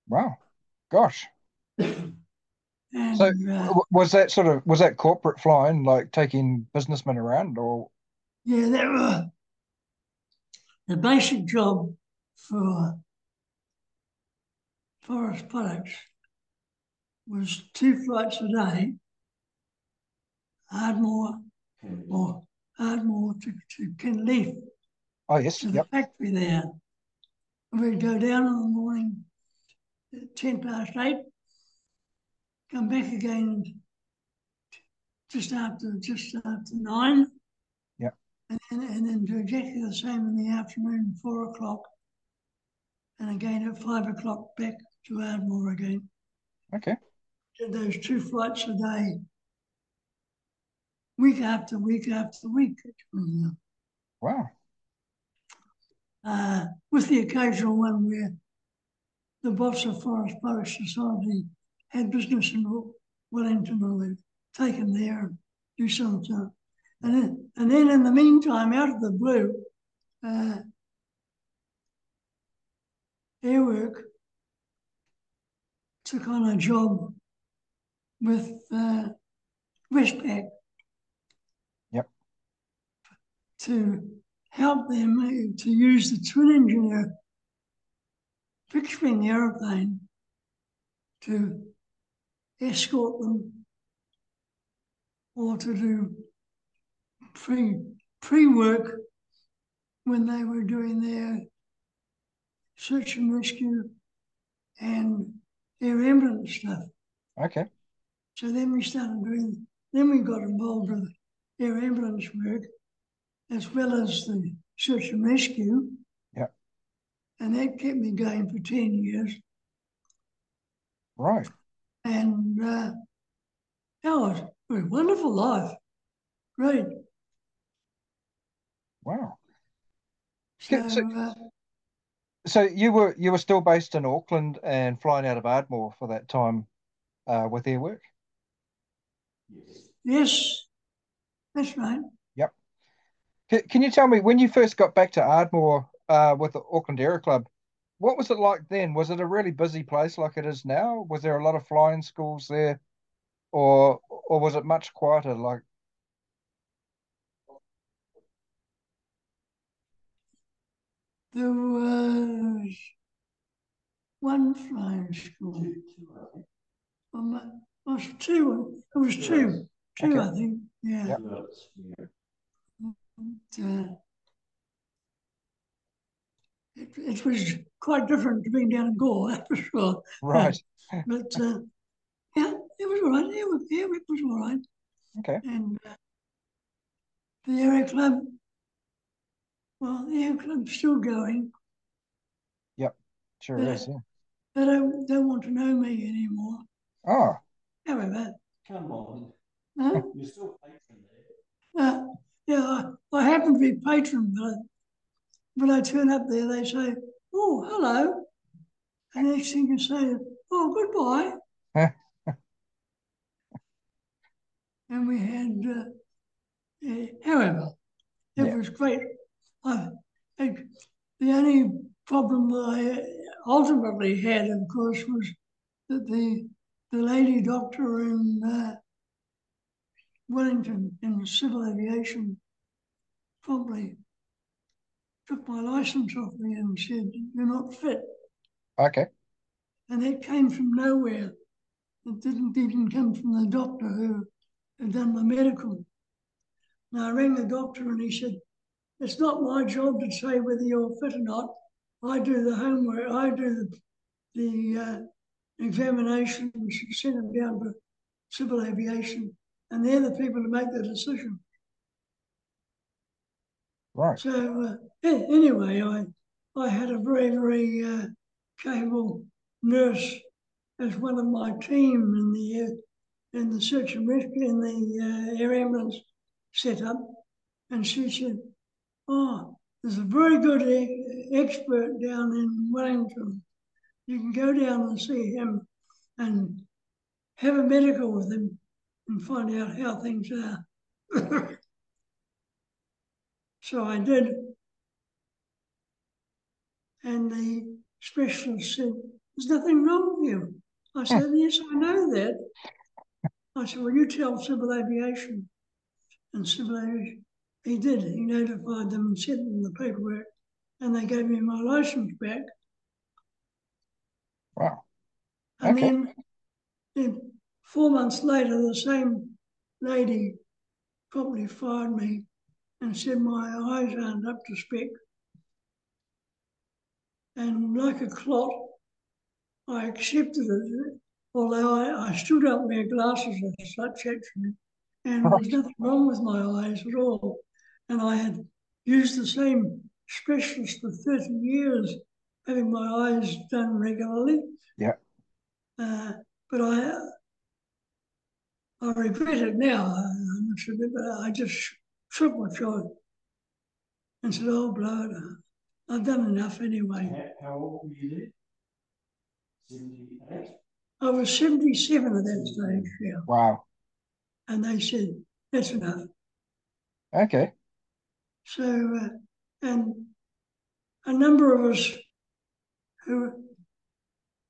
Wow. Gosh. And So uh, was that sort of was that corporate flying, like taking businessmen around, or yeah, that were the basic job for forest products was two flights a day, Ardmore or Ardmore to, to Kinleith oh yes, to the yep, factory there. We'd go down in the morning at 10 past 8, come back again just after just after 9. Yep. And then, and then do exactly the same in the afternoon, 4 o'clock. And again at 5 o'clock back to Ardmore again. okay, Did those two flights a day, week after week after week. wow, uh, with the occasional one where the boss of Forest Products Society had business in Wellington and they'd take him there and do some stuff. And then, and then in the meantime, out of the blue, uh, Airwork took on a job with uh, Westpac. Yep. To help them to use the twin engineer fixing the aeroplane to escort them or to do pre pre work when they were doing their search and rescue and their ambulance stuff. okay, So then we started doing, then we got involved with air ambulance work as well as the search and rescue. Yeah. And that kept me going for 10 years. right, And uh, oh, it was a wonderful life. Great. wow. So, so- uh, So you were you were still based in Auckland and flying out of Ardmore for that time uh, with Airwork. yes, that's right. Can, can you tell me when you first got back to Ardmore? uh, with the Auckland Aero Club. What was it like then? Was it a really busy place like it is now? Was there a lot of flying schools there, or or was it much quieter? Like There was one flying school. Um, it was two. It was two. Two, Okay. I think. Yeah. Yep. But, uh, it, it was quite different to being down in Gore, that's for sure. right? But uh, yeah, it was all right. It was, yeah, it was all right. Okay. And uh, the Aero Club, well, the Aero Club's still going. Yep, sure Yeah. is. Yeah. They don't, don't want to know me anymore. Oh, However, Come on, huh? you're still patron there. uh, yeah, I, happen to be patron, but when I turn up there, they say, "Oh, hello," and next thing you say, "Oh, goodbye." and we had, uh, yeah, however, it Yeah. was great. I, the only problem I ultimately had, of course, was that the the lady doctor in uh, Wellington in civil aviation probably took my license off me and said, You're not fit. okay. And that came from nowhere. It didn't even come from the doctor who had done the medical. And I rang the doctor and he said, It's not my job to say whether you're fit or not. I do the homework, I do the, the uh, examinations send them down to civil aviation, and they're the people to make the decision. Right. So uh, anyway, I I had a very very uh, capable nurse as one of my team in the uh, in the search and rescue in the uh, air ambulance setup, and she said, "Oh, there's a very good e- expert down in Wellington. You can go down and see him, and have a medical with him, and find out how things are." So I did. And the specialist said, There's nothing wrong with you. I said, Yes, I know that. I said, Well, you tell civil aviation. And civil aviation, he did. He notified them and sent them the paperwork, and they gave me my license back. Wow. And Okay. then, then four months later, the same lady probably fired me and said my eyes aren't up to spec. And like a clot, I accepted it, although I, I still don't wear glasses as such actually. And there's nothing wrong with my eyes at all. And I had used the same specialist for 30 years, having my eyes done regularly. Yeah. Uh, but I, I regret it now, I must admit, but I just shook my jaw and said, oh, blood, I've done enough anyway. How, how old were you then? Seventy-eight? I was 77 at that stage, yeah. Wow. And they said, that's enough. Okay. So, uh, and a number of us who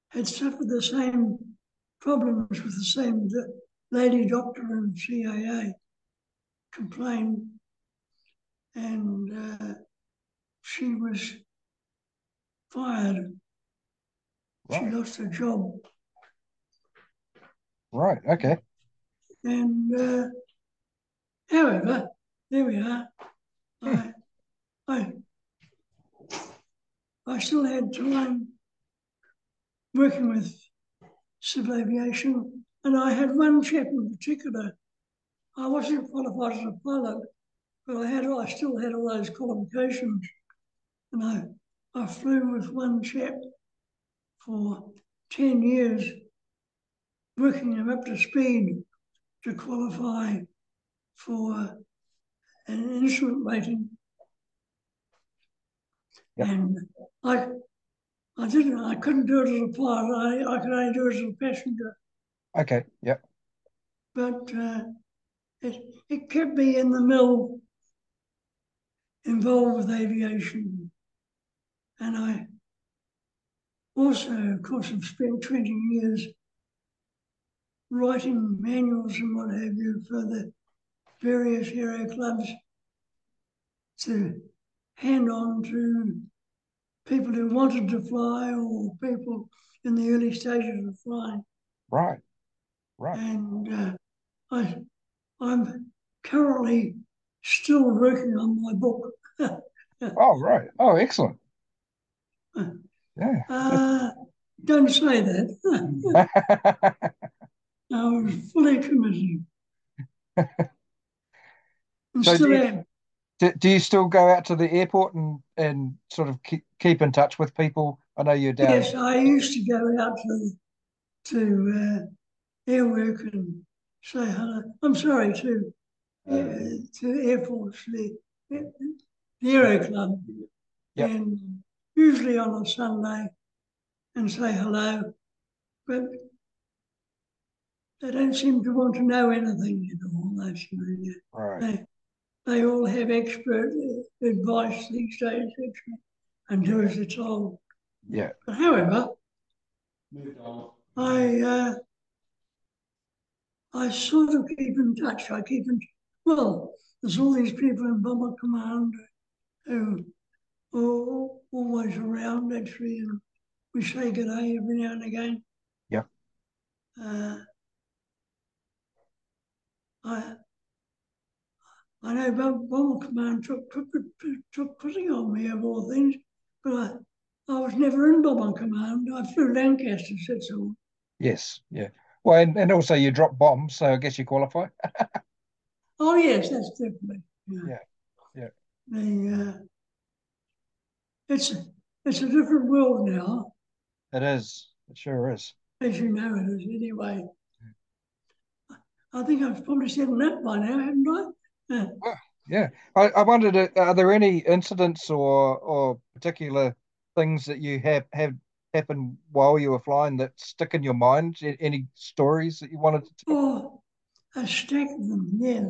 had suffered the same problems with the same d- lady doctor in CAA complained, and uh, she was fired. She lost her job. Right. Okay. And uh, however, there we are. I, I, I still had time working with civil aviation, and I had one chap in particular. I wasn't qualified as a pilot, but I had I still had all those qualifications, and I I flew with one chap for ten years, working him up to speed to qualify for an instrument rating. Yep. And I I didn't I couldn't do it as a pilot. I, I could only do it as a passenger. Okay. Yep. But uh, it it kept me in the mill involved with aviation. And I also, of course, have spent 20 years writing manuals and what have you for the various aero clubs to hand on to people who wanted to fly or people in the early stages of flying. Right. Right. And uh, I, I'm currently still working on my book. oh, right. Oh, excellent. Yeah. Uh, don't say that. I was fully committed. So still do you- do, do you still go out to the airport and, and sort of keep, keep in touch with people? I know you're down. Yes, I used to go out to to uh, airwork and say hello. I'm sorry to uh, to Air Force, the, the Aero Club, Yep. and usually on a Sunday, and say hello, but they don't seem to want to know anything at all. That's you know, Right. they they all have expert uh, advice these days, and do as they're told. Yeah. But however, Moved on. I uh, I sort of keep in touch. I keep in well. There's all these people in Bomber Command who are always around actually, and we say good day every now and again. Yeah. Uh, I I know Bom- Bomber Command took, took took putting on me of all things, but I I was never in Bomber Command. I flew Lancaster, That's all. Yes. Yeah. Well, and, and also you drop bombs, so I guess you qualify. Oh yes, that's definitely. Yeah, yeah. The uh, it's it's a different world now, It is. It sure is. as you know it is anyway. I think I've probably said enough by now, haven't I? Uh, Yeah. I, I wondered, uh, are there any incidents or or particular things that you have have happen while you were flying that stick in your mind? Any stories that you wanted to tell? oh, a stack of them, yes,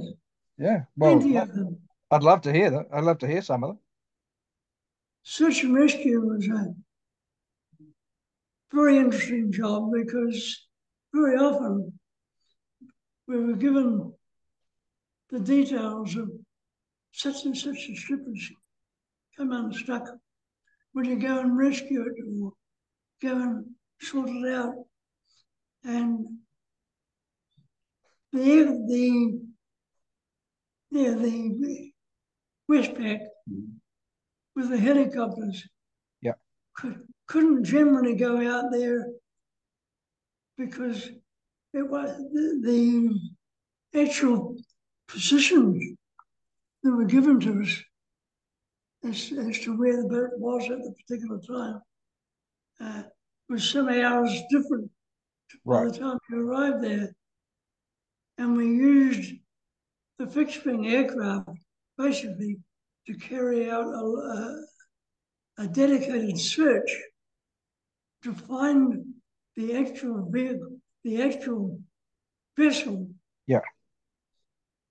Yeah. Well, plenty of them. I'd love to hear that. I'd love to hear some of them. Search and rescue was a very interesting job because very often we were given the details of such and such a ship has come unstuck. Will you go and rescue it or go and sort it out? And the the yeah, the Westpac with the helicopters. Yeah. Could, couldn't generally go out there because it was the, the actual positions that were given to us as, as to where the boat was at the particular time uh, was some hours different by the time you arrived there. And we used the fixed wing aircraft basically to carry out a, a, a dedicated search to find the actual vehicle, the actual vessel. Yeah.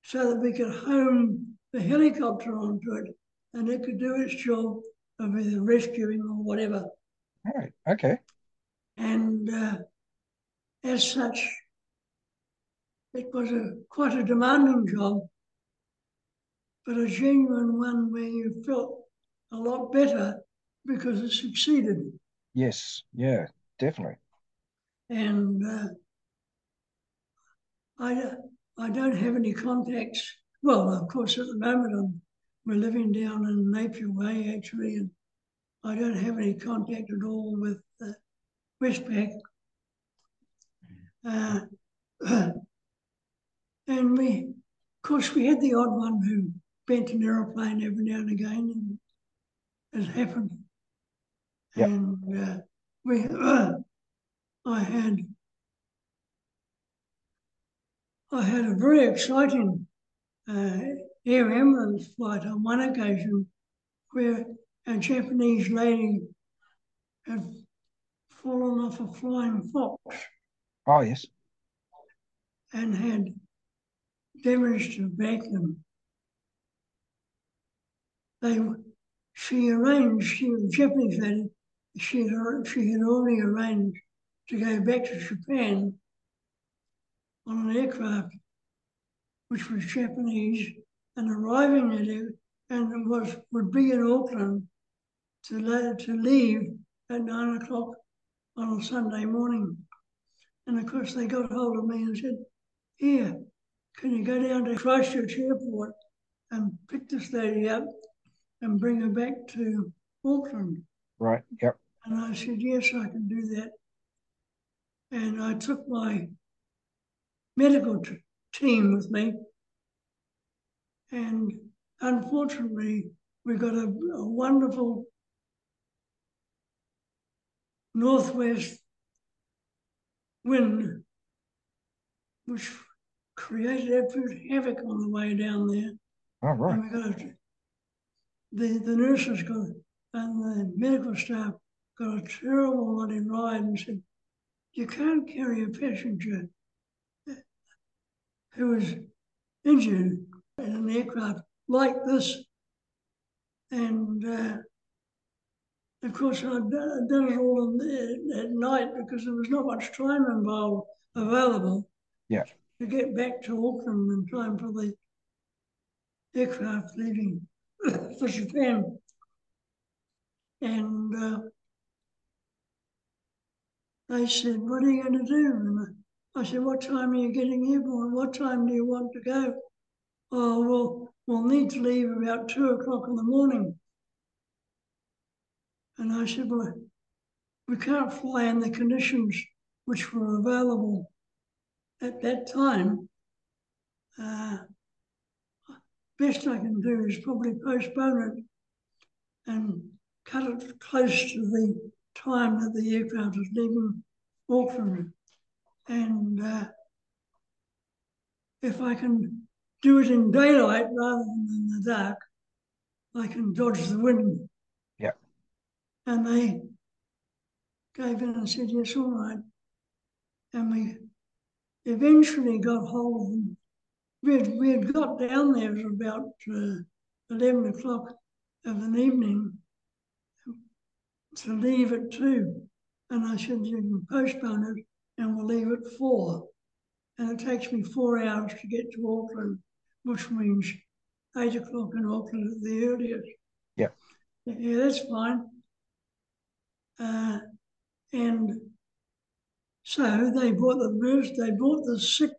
So that we could home the helicopter onto it and it could do its job of either rescuing or whatever. All right. Okay. And uh, as such, it was a quite a demanding job, but a genuine one where you felt a lot better because it succeeded. Yes. Yeah. Definitely. And uh, I, I don't have any contacts. Well, of course, at the moment I'm, we're living down in Napier Way actually, and I don't have any contact at all with uh, Westpac. Uh, and we, of course, we had the odd one who bent an aeroplane every now and again, and it happened. Yep. And uh, we, I had, I had a very exciting uh, air ambulance flight on one occasion where a Japanese lady had fallen off a flying fox Oh, yes. and had damage to back them. They, she arranged, she was a Japanese lady, she had, she had already arranged to go back to Japan on an aircraft which was Japanese and arriving at it and it was would be in Auckland to, let, to leave at nine o'clock on a Sunday morning. And of course, they got hold of me and said, Here, can you go down to Christchurch Airport and pick this lady up and bring her back to Auckland? Right, yep. And I said, Yes, I can do that. And I took my medical t- team with me. And unfortunately, we got a, a wonderful northwest wind, which created absolute havoc on the way down there. All right. And we got a, the, the nurses got and the medical staff got a terrible bloody ride and said, You can't carry a passenger who was injured in an aircraft like this. And uh, of course, I'd done, done it all the, at night because there was not much time involved available. Yeah. To get back to Auckland in time for the aircraft leaving for Japan. And uh, they said, What are you going to do? And I said, What time are you getting here for? What time do you want to go? Oh, well, we'll need to leave about two o'clock in the morning. And I said, Well, we can't fly in the conditions which were available at that time. Uh, best I can do is probably postpone it and cut it close to the time that the aircraft is leaving Auckland. And uh, if I can do it in daylight rather than in the dark, I can dodge the wind. And they gave in and said, yes, all right. And we eventually got hold of them. We had, we had got down there at about uh, 11 o'clock of an evening to leave at 2. And I said, you can postpone it and we'll leave at 4. And it takes me four hours to get to Auckland, which means 8 o'clock in Auckland at the earliest. Yeah. Yeah, that's fine. Uh, and so they brought the nurse, they brought the sick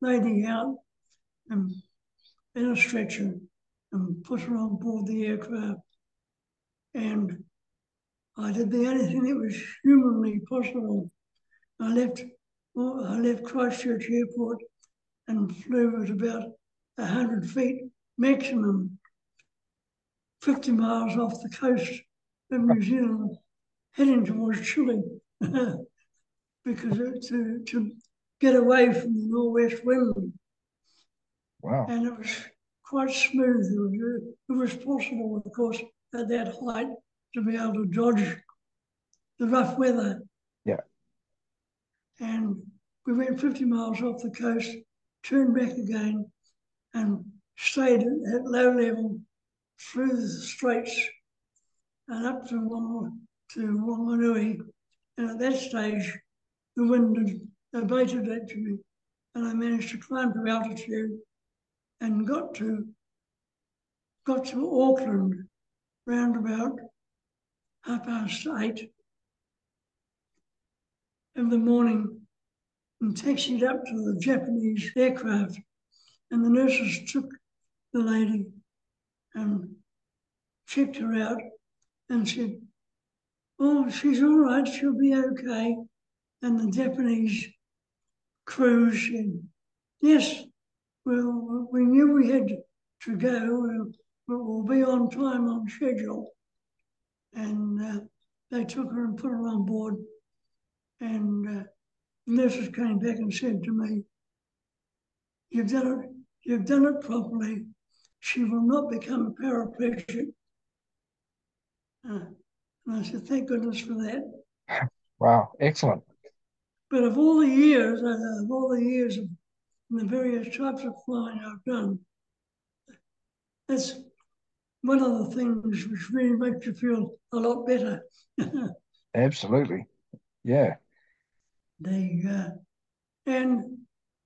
lady out and in a stretcher and put her on board the aircraft. And I did the only thing that was humanly possible. I left well, I left Christchurch Airport and flew at about 100 feet maximum, 50 miles off the coast of New Zealand, heading towards Chile. because to, uh, to get away from the northwest wind. Wow. And it was quite smooth. It was, uh, it was possible, of course, at that height to be able to dodge the rough weather. Yeah. And we went 50 miles off the coast, turned back again, and stayed at low level through the straits and up to Wang, to Wanganui. And at that stage, the wind had abated actually, and I managed to climb to altitude and got to got to Auckland round about half past eight in the morning and taxied up to the Japanese aircraft. And the nurses took the lady and checked her out and said, Oh, she's all right, she'll be okay. And the Japanese crew said, Yes, well, we knew we had to go, we'll be on time on schedule. And uh, they took her and put her on board. And uh, the nurses came back and said to me, You've done it, you've done it properly. She will not become a paraplegic. Uh, and I said, Thank goodness for that. Wow, excellent. But of all the years, uh, of all the years of the various types of flying I've done, that's one of the things which really makes you feel a lot better. Absolutely. Yeah. They uh, and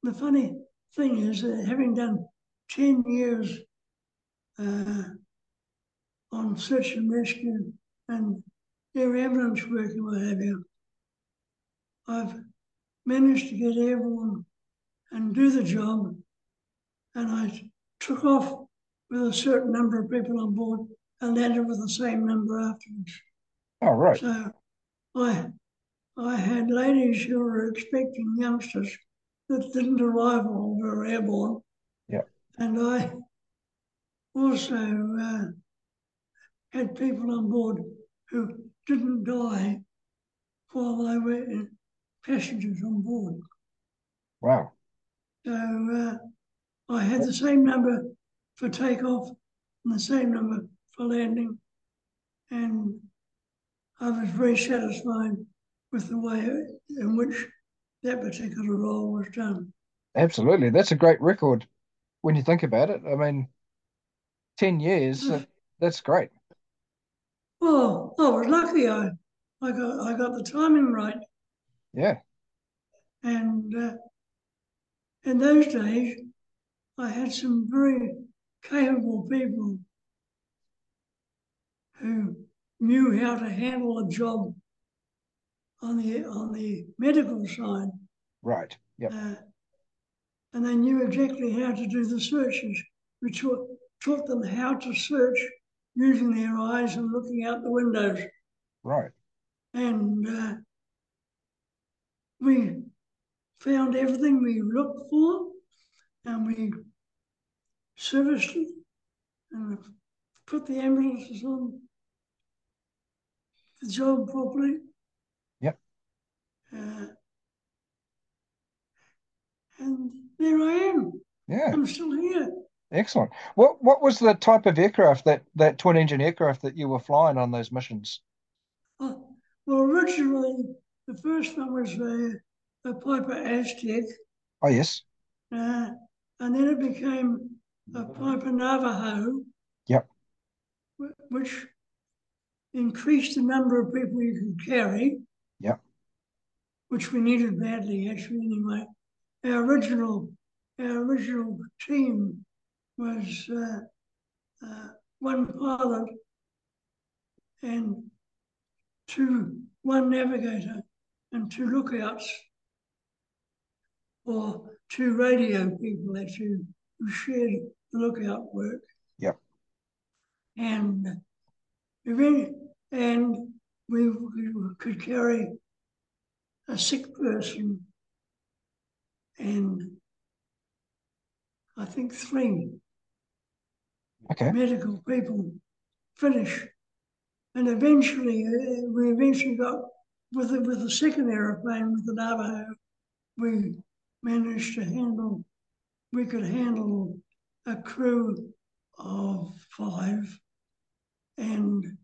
the funny thing is that having done ten years uh, on search and rescue and air ambulance work and what have you, I've managed to get everyone and do the job, and I took off with a certain number of people on board and landed with the same number afterwards. Oh, right. So I I had ladies who were expecting youngsters that didn't arrive while we were airborne. Yeah. And I also uh, had people on board who didn't die while they were in passengers on board. Wow. So uh, I had the same number for takeoff and the same number for landing. And I was very satisfied with the way in which that particular role was done. Absolutely. That's a great record when you think about it. I mean, 10 years, that's great. Well, I was lucky. I, I got I got the timing right. Yeah. And uh, in those days, I had some very capable people who knew how to handle a job on the on the medical side. Right. Yep. Uh, and they knew exactly how to do the searches. We taught, taught them how to search using their eyes and looking out the windows. Right. And uh, we found everything we looked for and we serviced it and put the ambulances on the job properly. Yep. Uh, and there I am. Yeah. I'm still here. Excellent. What what was the type of aircraft that that twin engine aircraft that you were flying on those missions? Oh, well, originally, the first one was a, a Piper Aztec, Oh yes. uh, and then it became a Piper Navajo. Yep. Which increased the number of people you could carry. Yep. Which we needed badly, actually. Anyway, our original our original team was uh, uh, one pilot and two, one navigator and two lookouts, or two radio people actually who shared the lookout work. Yep. And and we, we could carry a sick person and I think three Okay. medical people finish. And eventually, uh, we eventually got with the, with the second aeroplane with the Navajo, we managed to handle, we could handle a crew of five and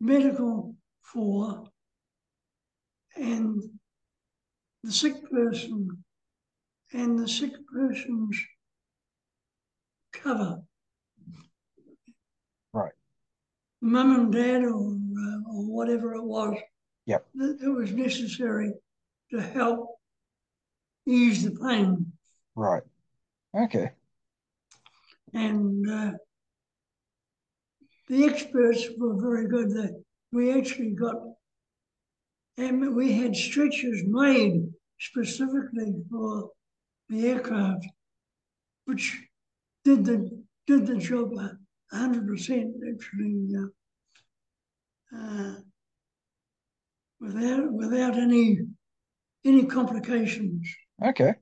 medical four and the sick person and the sick person's cover. Right. Mum and dad, or, uh, or whatever it was, Yep. that, that was necessary to help ease the pain. Right. Okay. And uh, the experts were very good. That we actually got, and we had stretchers made specifically for the aircraft, which did the did the job a hundred percent actually, uh, uh, without without any any complications. Okay.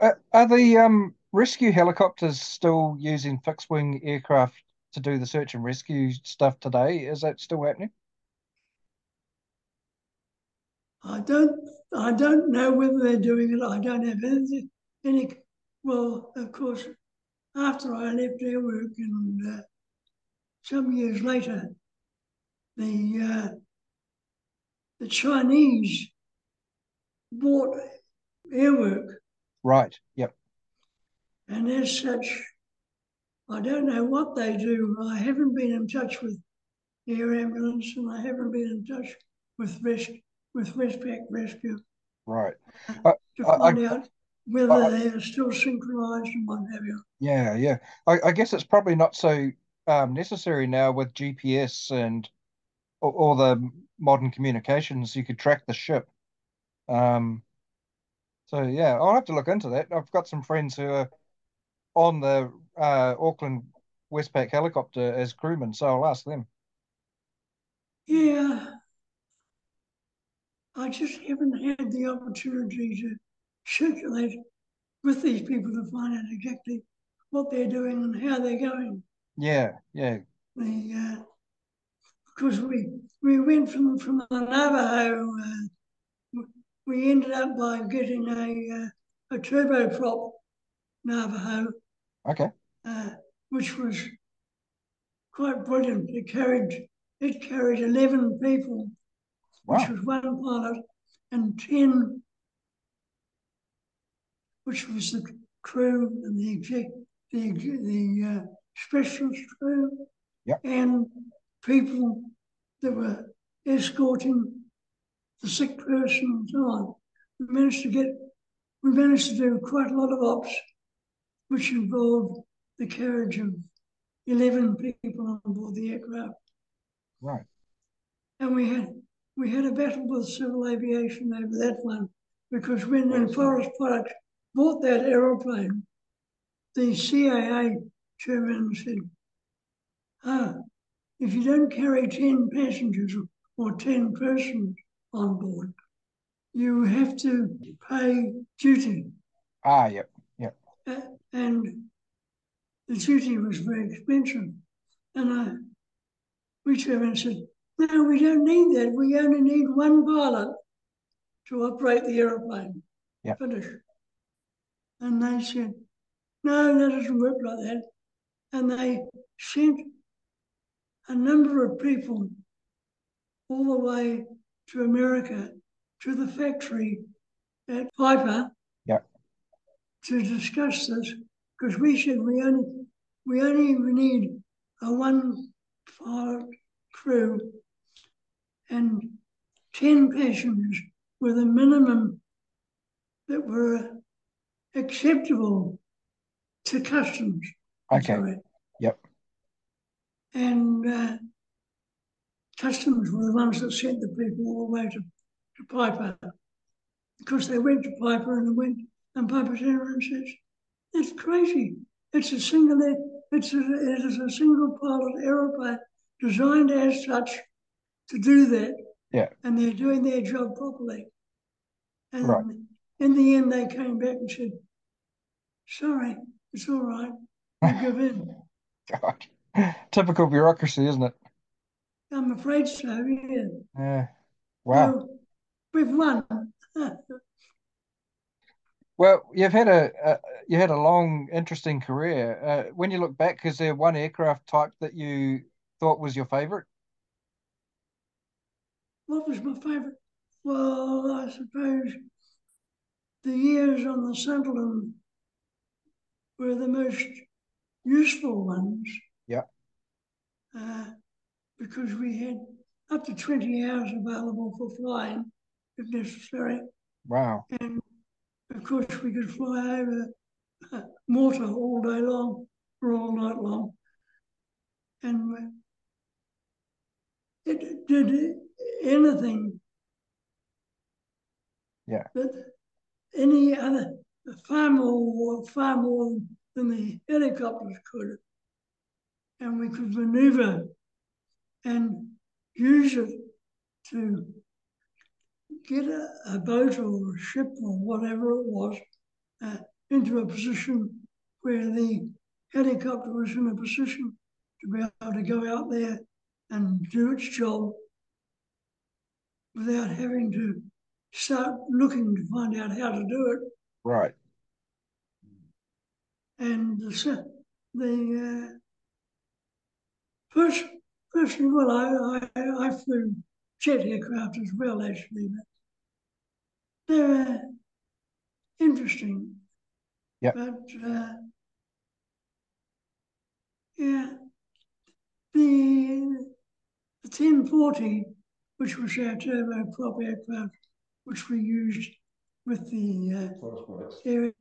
Uh, are the um, rescue helicopters still using fixed wing aircraft to do the search and rescue stuff today? Is that still happening? I don't I don't know whether they're doing it. I don't have any, any well, of course, after I left Air Work and uh, some years later, the uh, the Chinese bought airwork. Right. Yep. And as such, I don't know what they do. I haven't been in touch with air ambulance and I haven't been in touch with res- with Westpac Rescue Right. to I- find I- out whether I- they are still synchronized and what have you. Yeah, yeah. I, I guess it's probably not so um, necessary now with GPS and all, all the modern communications. You could track the ship. Um, so yeah, I'll have to look into that. I've got some friends who are on the uh, Auckland Westpac helicopter as crewmen, so I'll ask them. Yeah. I just haven't had the opportunity to circulate with these people to find out exactly what they're doing and how they're going. Yeah, yeah, The uh, because we we went from from the Navajo, uh, we ended up by getting a uh, a turboprop Navajo, okay, uh, which was quite brilliant. It carried it carried eleven people, which was one pilot, and ten, which was the crew and the exec, the the uh, specialist crew, Yep. and people that were escorting the sick person and so on. We managed to get, we managed to do quite a lot of ops, which involved the carriage of eleven people on board the aircraft. right, And we had we had a battle with civil aviation over that one because when the Forest Products bought that aeroplane, the CAA chairman said, "Ah, if you don't carry ten passengers or ten persons on board, you have to pay duty." ah, yep, Uh, and the duty was very expensive. And I, we and said, no, we don't need that. We only need one pilot to operate the aeroplane. Yeah. Finish. And they said, no, that doesn't work like that. And they sent a number of people all the way to America to the factory at Piper yeah. to discuss this because we said we only we only need a one pilot crew and ten passengers were the minimum that were acceptable to customs. okay, Sorry. Yep. And uh, customs were the ones that sent the people all the way to, to Piper because they went to Piper and they went and Piper turned and says, "That's crazy. It's a single. It's a, it is a single pilot aeroplane designed as such to do that. Yeah. And they're doing their job properly. And Right. In the end, they came back and said, "Sorry, it's all right. We give in." God, typical bureaucracy, isn't it? I'm afraid so. Yeah. Yeah, wow. So we've won. Well, you've had a, a you had a long, interesting career. Uh, when you look back, is there one aircraft type that you thought was your favorite? What was my favourite? Well, I suppose the years on the Sunderland were the most useful ones. Yeah. Uh, because we had up to 20 hours available for flying if necessary. Wow. And of course, we could fly over uh, Malta all day long or all night long. And it did anything Yeah. that any other, far more, far more than the helicopters could. And we could maneuver and use it to get a, a boat or a ship or whatever it was uh, into a position where the helicopter was in a position to be able to go out there and do its job without having to start looking to find out how to do it. Right. And the, the uh, first, firstly, well, I, I, I flew jet aircraft as well, actually. But they're interesting. Yep. But uh, Yeah. The, the 1040, which was our turboprop aircraft, which we used with the uh, air,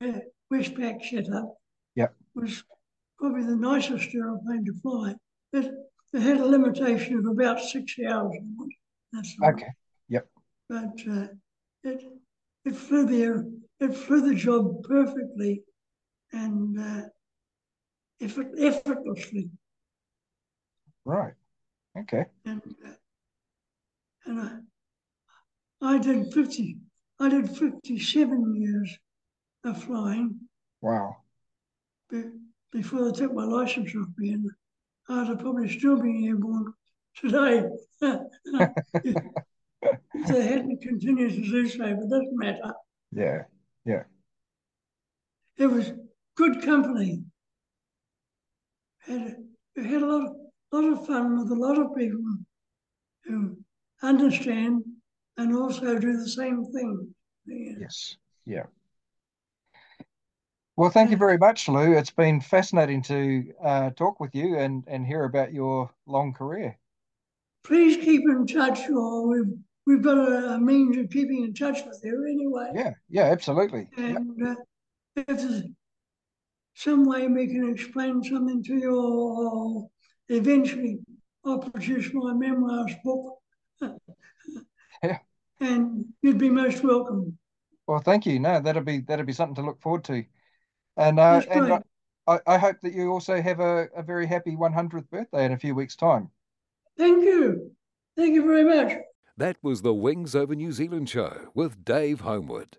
Westpac setup, Yep. was probably the nicest aeroplane to fly. It, it had a limitation of about six hours. That's all. Okay. Yep. But uh, it it flew the it flew the job perfectly and uh, effort, effortlessly. Right. Okay. And uh, and I, I did fifty I did fifty seven years of flying Wow. be, before they took my license off me, and I'd probably still been airborne today. if they hadn't continued to do so, but it doesn't matter. Yeah. Yeah. It was good company. Had we had a lot of, lot of fun with a lot of people who understand and also do the same thing. Yeah. Yes. Yeah. Well, thank you very much, Lew. It's been fascinating to uh, talk with you and, and hear about your long career. Please keep in touch, or we've we've got a, means of keeping in touch with you anyway. Yeah. Yeah. Absolutely. Yep. And uh, if there's some way we can explain something to you, or eventually I'll produce my memoirs book. Yeah. And you'd be most welcome. Well, thank you. No, that'll be that'll be something to look forward to. And uh, That's and great. I, I hope that you also have a, a very happy 100th birthday in a few weeks' time. Thank you. Thank you very much. That was the Wings Over New Zealand show with Dave Homewood.